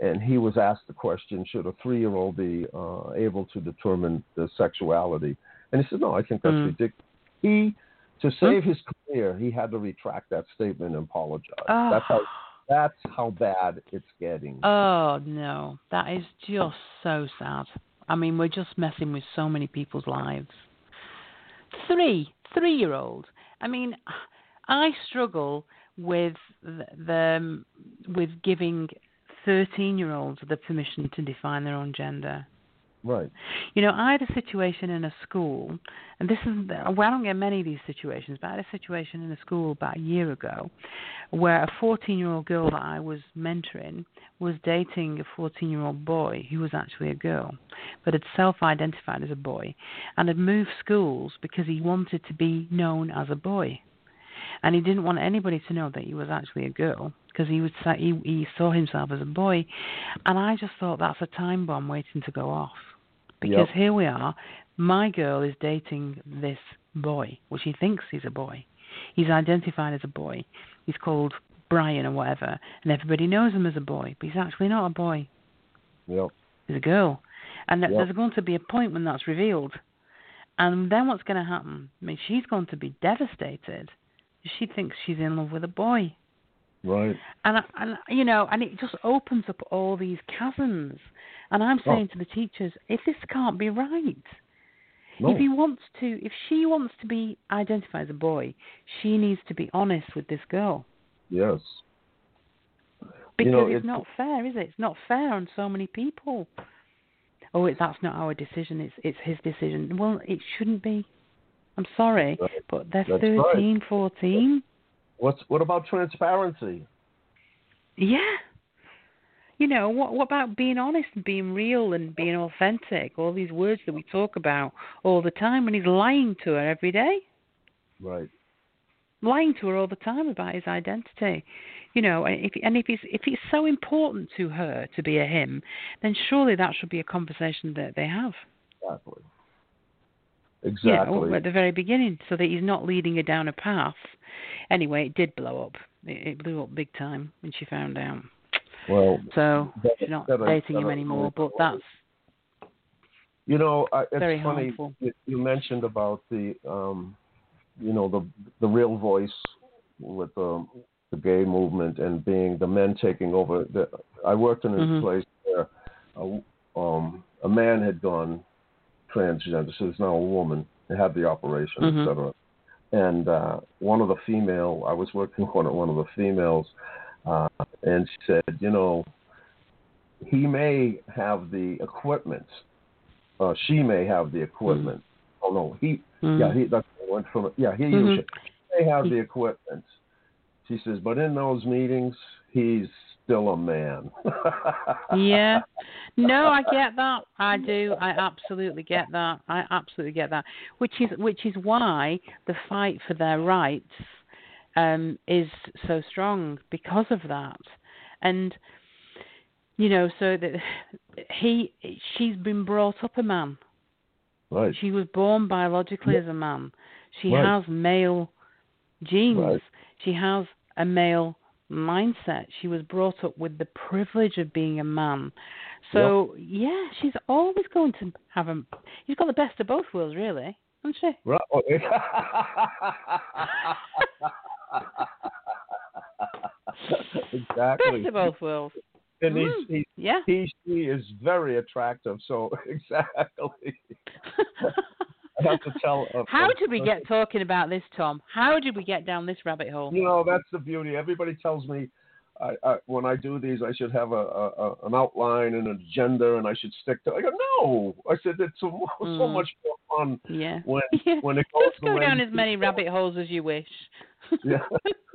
and he was asked the question: Should a three-year-old be uh, able to determine the sexuality? And he said, No, I think that's Mm. ridiculous. He, to save his career, he had to retract that statement and apologize. Oh. That's how. That's how bad it's getting. Oh no, that is just so sad. I mean, we're just messing with so many people's lives. Three, three-year-old. I mean, I struggle with the, the with giving thirteen-year-olds with the permission to define their own gender. right. You know, I had a situation in a school, and this is well, I don't get many of these situations, but I had a situation in a school about a year ago where a 14 year old girl that I was mentoring was dating a 14 year old boy who was actually a girl, but had self identified as a boy and had moved schools because he wanted to be known as a boy. And he didn't want anybody to know that he was actually a girl because he would say he, he saw himself as a boy, and I just thought that's a time bomb waiting to go off because Yep. here we are. My girl is dating this boy, which he thinks he's a boy. He's identified as a boy. He's called Brian or whatever, and everybody knows him as a boy, but he's actually not a boy. Yep. He's a girl. And Yep. there's going to be a point when that's revealed. And then what's going to happen? I mean, she's going to be devastated. She thinks she's in love with a boy Right. and and you know, and it just opens up all these chasms. And I'm Oh. saying to the teachers, if this can't be right, No. if he wants to, if she wants to be identified as a boy, she needs to be honest with this girl Yes. because know, it's it's- not fair, is it? It's not fair on so many people. Oh, it, that's not our decision. It's it's his decision. Well, it shouldn't be. I'm sorry, Right. but they're That's right. thirteen, fourteen. What's what about transparency? Yeah. You know, what what about being honest and being real and being authentic? All these words that we talk about all the time when he's lying to her every day. Right. Lying to her all the time about his identity. You know, and if and if it's if it's so important to her to be a him, then surely that should be a conversation that they have. Exactly. You Exactly. know, at the very beginning, so that he's not leading her down a path. Anyway, it did blow up. It, it blew up big time when she found out. well, So That- she's not that- dating him that- anymore. But that's you know, I, it's Very funny harmful. you, mentioned about the, um, you know, the the real voice with the the gay movement and being the men taking over. The, I worked in a Mhm. place where a, um, a man had gone transgender, so he's now a woman. They had the operation, Mhm. et cetera. And uh, one of the female, I was working on one of the females, uh, and she said, you know, he may have the equipment. Uh, she may have the equipment. Oh no, he. mm, Yeah, he. That's went from. Yeah, he Mhm. may have the equipment. She says, but in those meetings, he's still a man. yeah. No, I get that. I do. I absolutely get that. I absolutely get that. Which is which is why the fight for their rights um, is so strong because of that. And you know, so that he she's been brought up a man. Right. She was born biologically as a man. She Right. has male genes. Right. She has a male mindset. She was brought up with the privilege of being a man. So yeah, she's always going to have a. She's got the best of both worlds, really, hasn't she? Right. Exactly. Best of both worlds. And he's, Mm. he's Yeah. he she is very attractive. So exactly. Have to tell. a- How a- did we get talking about this, Tom? How did we get down this rabbit hole? You know, that's the beauty. Everybody tells me I, I, when I do these, I should have a, a, an outline and an agenda, and I should stick to. I go, no. I said it's so, so Mm. much more fun Yeah. when Yeah. when it goes Just go down as many rabbit holes as you wish. Yeah.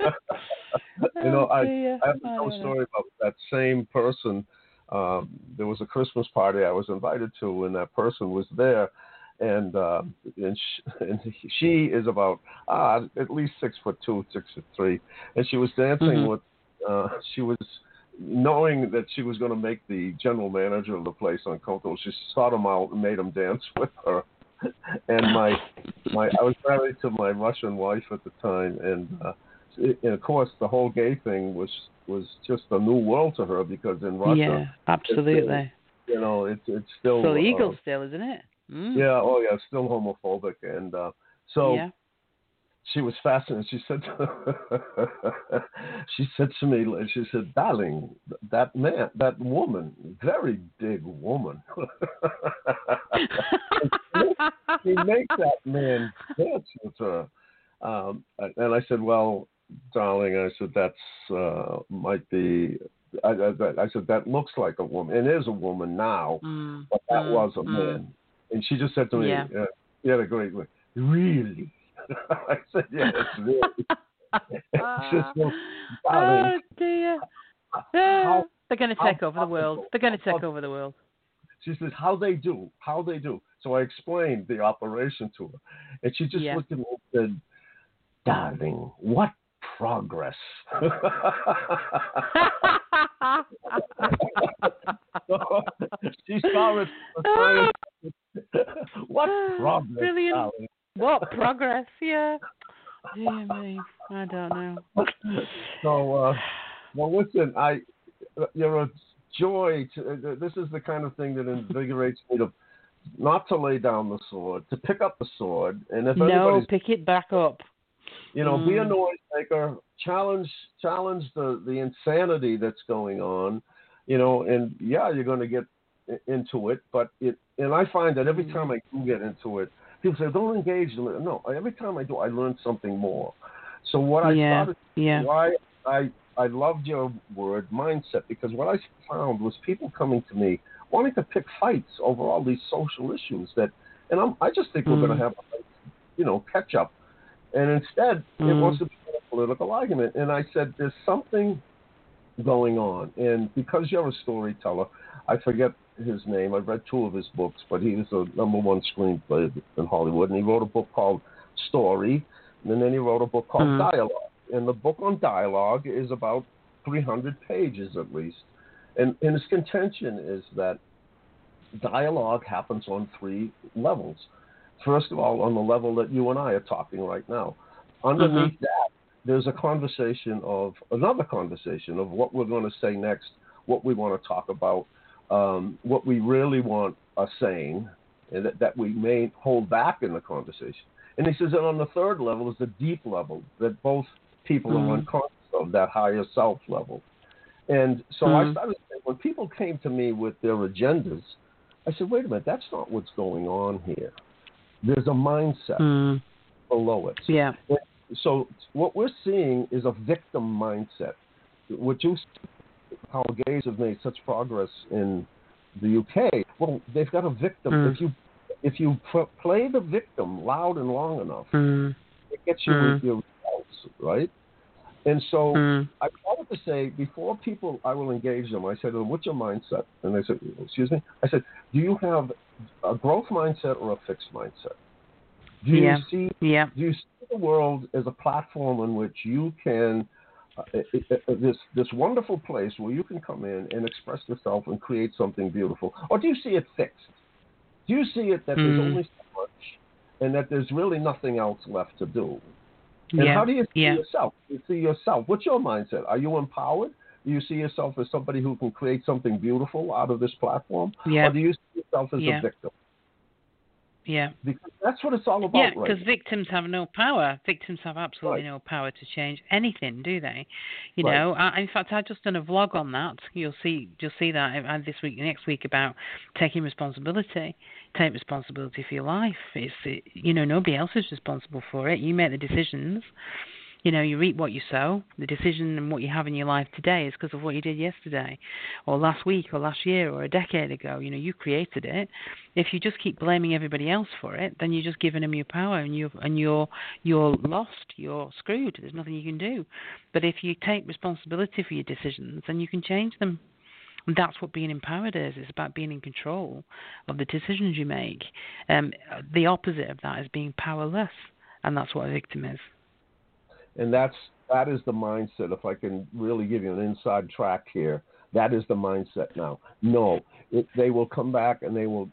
you know, Oh, I dear. I have a story about that same person. Um, there was a Christmas party I was invited to, and that person was there, and uh, and, she, and she is about uh, at least six foot two, six foot three, and she was dancing Mhm. with. Uh, she was knowing that she was going to make the general manager of the place uncomfortable. She sought him out and made him dance with her. And my my I was married to my Russian wife at the time, and uh, and of course the whole gay thing was was just a new world to her because in Russia, yeah, absolutely. you know, it's it's still So uh, still, isn't it? Mm. yeah, oh yeah, still homophobic, and uh, so Yeah. she was fascinated. She said, she said to me, she said, "Darling, that man, that woman, very big woman. he makes that man dance with her." Um, and I said, "Well, darling," I said, "That's uh, might be." I, I, I said, "That looks like a woman. It is a woman now, Mm, but that mm, was a mm. man." And she just said to me, Yeah. uh, "You had a great way." Really? I said, "Yes, really." It's just so oh dear. They're going to take over the world. They're going to take over the world. She says, "How they do? How they do?" So I explained the operation to her, and she just Yeah. looked at me and said, "Darling, what progress?" she saw it. For the time. what progress, Brilliant. darling? what progress? Yeah. Dear me, I don't know. So, uh, well, listen, I you're a joy. To, uh, this is the kind of thing that invigorates me to not to lay down the sword, to pick up the sword, and if No, pick it back up. you know, be a Mm. noise maker, challenge challenge the the insanity that's going on, you know, and yeah, you're going to get into it, but it, and I find that every Mm. time I do get into it, people say, don't engage. No, every time I do, I learn something more. So what I yeah, started yeah. why I I loved your word mindset because what I found was people coming to me wanting to pick fights over all these social issues that, and I'm I just think we're Mm. going to have you know catch up, and instead it Mm. wants to be a political argument. And I said there's something going on, and because you're a storyteller, I forget his name. I've read two of his books, but he was the number one screenplay in Hollywood, and he wrote a book called Story, and then he wrote a book called Mhm. Dialogue. And the book on dialogue is about 300 pages at least. And, and his contention is that dialogue happens on three levels. First of all, on the level that you and I are talking right now. Underneath that, there's a conversation of another conversation of what we're going to say next, what we want to talk about, um, what we really want us saying, and that, that we may hold back in the conversation. And he says that on the third level is the deep level that both people Mhm. are unconscious of, that higher self level. And so I Mhm. started saying, when people came to me with their agendas, I said, wait a minute, that's not what's going on here. There's a mindset Mm. below it. Yeah. So what we're seeing is a victim mindset. What you how gays have made such progress in the UK. Well, they've got a victim. Mm. If you if you pr- play the victim loud and long enough, Mm. it gets you Mm. with your results, right? And so Mm. I wanted to say before people, I will engage them. I said, "What's your mindset?" And they said, "Excuse me." I said, "Do you have a growth mindset or a fixed mindset? Do you see Yeah. do you see the world as a platform in which you can this this wonderful place where you can come in and express yourself and create something beautiful, or do you see it fixed? Do you see it that there's Mm. only so much, and that there's really nothing else left to do? And yeah. how do you see yeah. yourself? You see yourself. What's your mindset? Are you empowered? Do you see yourself as somebody who can create something beautiful out of this platform, Yeah. or do you see yourself as a victim? Yeah. Because that's what it's all about, Yeah, right? because victims have no power. Victims have absolutely Right. no power to change anything, do they? You Right. know, I, in fact, I've just done a vlog on that. You'll see, you'll see that uh, this week, next week about taking responsibility. Take responsibility for your life. It's, it, you know, nobody else is responsible for it. You make the decisions. You know, you reap what you sow. The decision and what you have in your life today is because of what you did yesterday, or last week, or last year, or a decade ago. You know, you created it. If you just keep blaming everybody else for it, then you're just giving them your power, and you and you're you're lost. You're screwed. There's nothing you can do. But if you take responsibility for your decisions, then you can change them. And that's what being empowered is. It's about being in control of the decisions you make. Um, the opposite of that is being powerless, and that's what a victim is. And that's that is the mindset. If I can really give you an inside track here, that is the mindset now. No, it, they will come back and they will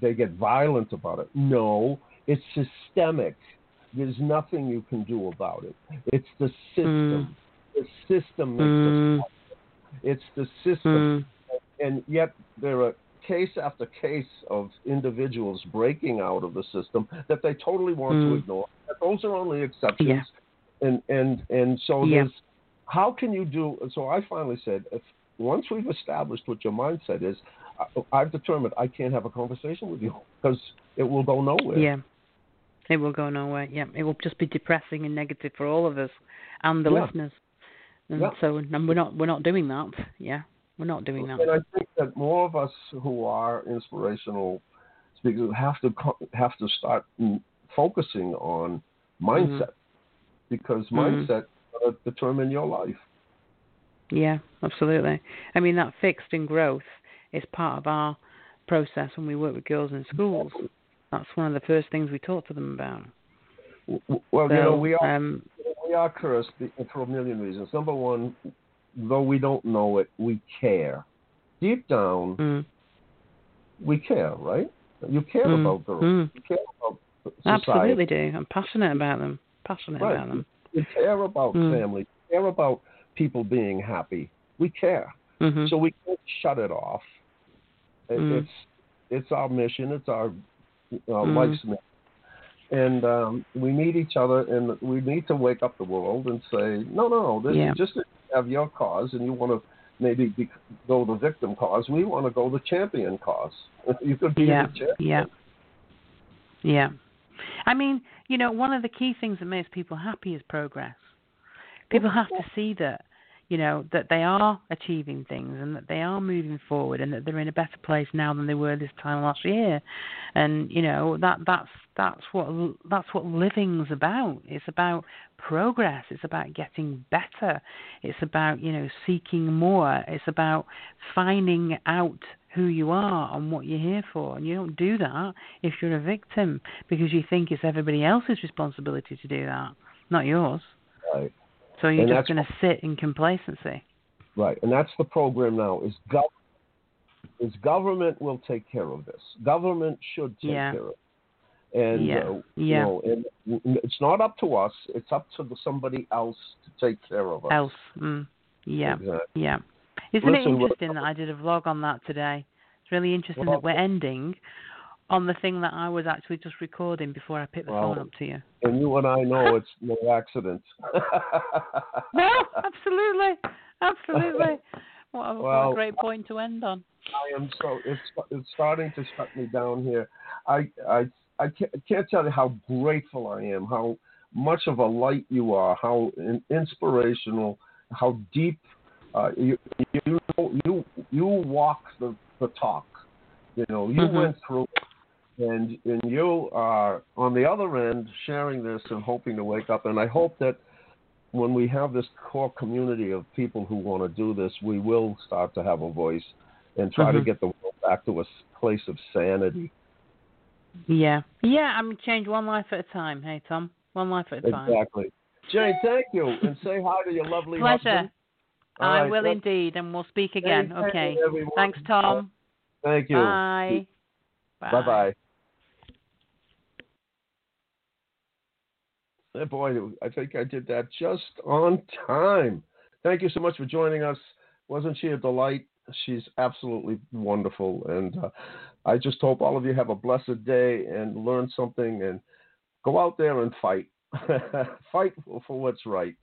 they get violent about it. No, it's systemic. There's nothing you can do about it. It's the system. The system makes Mm. It's the system, Mm. and yet there are case after case of individuals breaking out of the system that they totally want to Mm. ignore. Those are only exceptions Yeah. And and and so Yeah. there's how can you do so i finally said if once we've established what your mindset is I, i've determined i can't have a conversation with you because it will go nowhere Yeah. It will go nowhere. Yeah. It will just be depressing and negative for all of us and the Yeah. listeners. And Yeah. so and we're not we're not doing that. Yeah. We're not doing that. and i think that more of us who are inspirational speakers have to have to start focusing on mm-hmm. mindset because Mhm. mindset will determine your life Yeah, absolutely. I mean that fixed and growth is part of our process when we work with girls in schools. That's one of the first things we talk to them about. Well So, you know we are um we are cursed for a million reasons. Number one, though we don't know it, we care. Deep down, mm, we care, right? You care mm, about girls. mm. You care about society. Absolutely do. I'm passionate about them. Passionate Right. about them. You care about Mm. family. You care about people being happy. We care. Mhm. So we can't shut it off. It- Mm. It's it's our mission. It's our uh, Mm. life's mission. And um, we meet each other, and we need to wake up the world and say, no, no, no. This Yeah. is just have your cause, and you want to maybe be, go the victim cause. We want to go the champion cause. you could be Yeah, the champion. yeah, yeah. I mean, you know, one of the key things that makes people happy is progress. People have to see that, you know, that they are achieving things and that they are moving forward and that they're in a better place now than they were this time last year. And you know that that's that's what that's what living's about. It's about progress. It's about getting better. It's about you know seeking more. It's about finding out who you are and what you're here for. And you don't do that if you're a victim because you think it's everybody else's responsibility to do that, not yours. Right. So you're And just going to sit in complacency. Right, and that's the program now. Is gov- is government will take care of this. Government should take Yeah. care of it. And Yeah, uh, yeah. know, and it's not up to us. It's up to the, somebody else to take care of us. Else. Mm. Yeah. Exactly. Yeah. Isn't Listen, it interesting that I did a vlog on that today? It's really interesting Well- that we're ending on the thing that I was actually just recording before I picked the Well- phone up to you. And you and I know it's no accident. No, absolutely. Absolutely. What a, what Well, a great point to end on. I am so it's it's starting to shut me down here. I I I can't, I can't tell you how grateful I am, how much of a light you are, how inspirational, how deep uh, you you you you walk the the talk. You know, you Mhm. went through, and and you are on the other end sharing this and hoping to wake up. And I hope that when we have this core community of people who want to do this, we will start to have a voice and try Mhm. to get the world back to a place of sanity. Yeah. Yeah, I mean, change one life at a time. Hey, Tom. One life at a time. Exactly. Jane, thank you, and say hi to your lovely Pleasure. husband. All I right, will that's- indeed, and we'll speak again. Thank okay. everyone. Thanks, Tom. Thank you. Bye. Bye bye. boy, I think I did that just on time. Thank you so much for joining us. Wasn't she a delight? She's absolutely wonderful. And uh, I just hope all of you have a blessed day and learn something and go out there and fight. fight for what's right.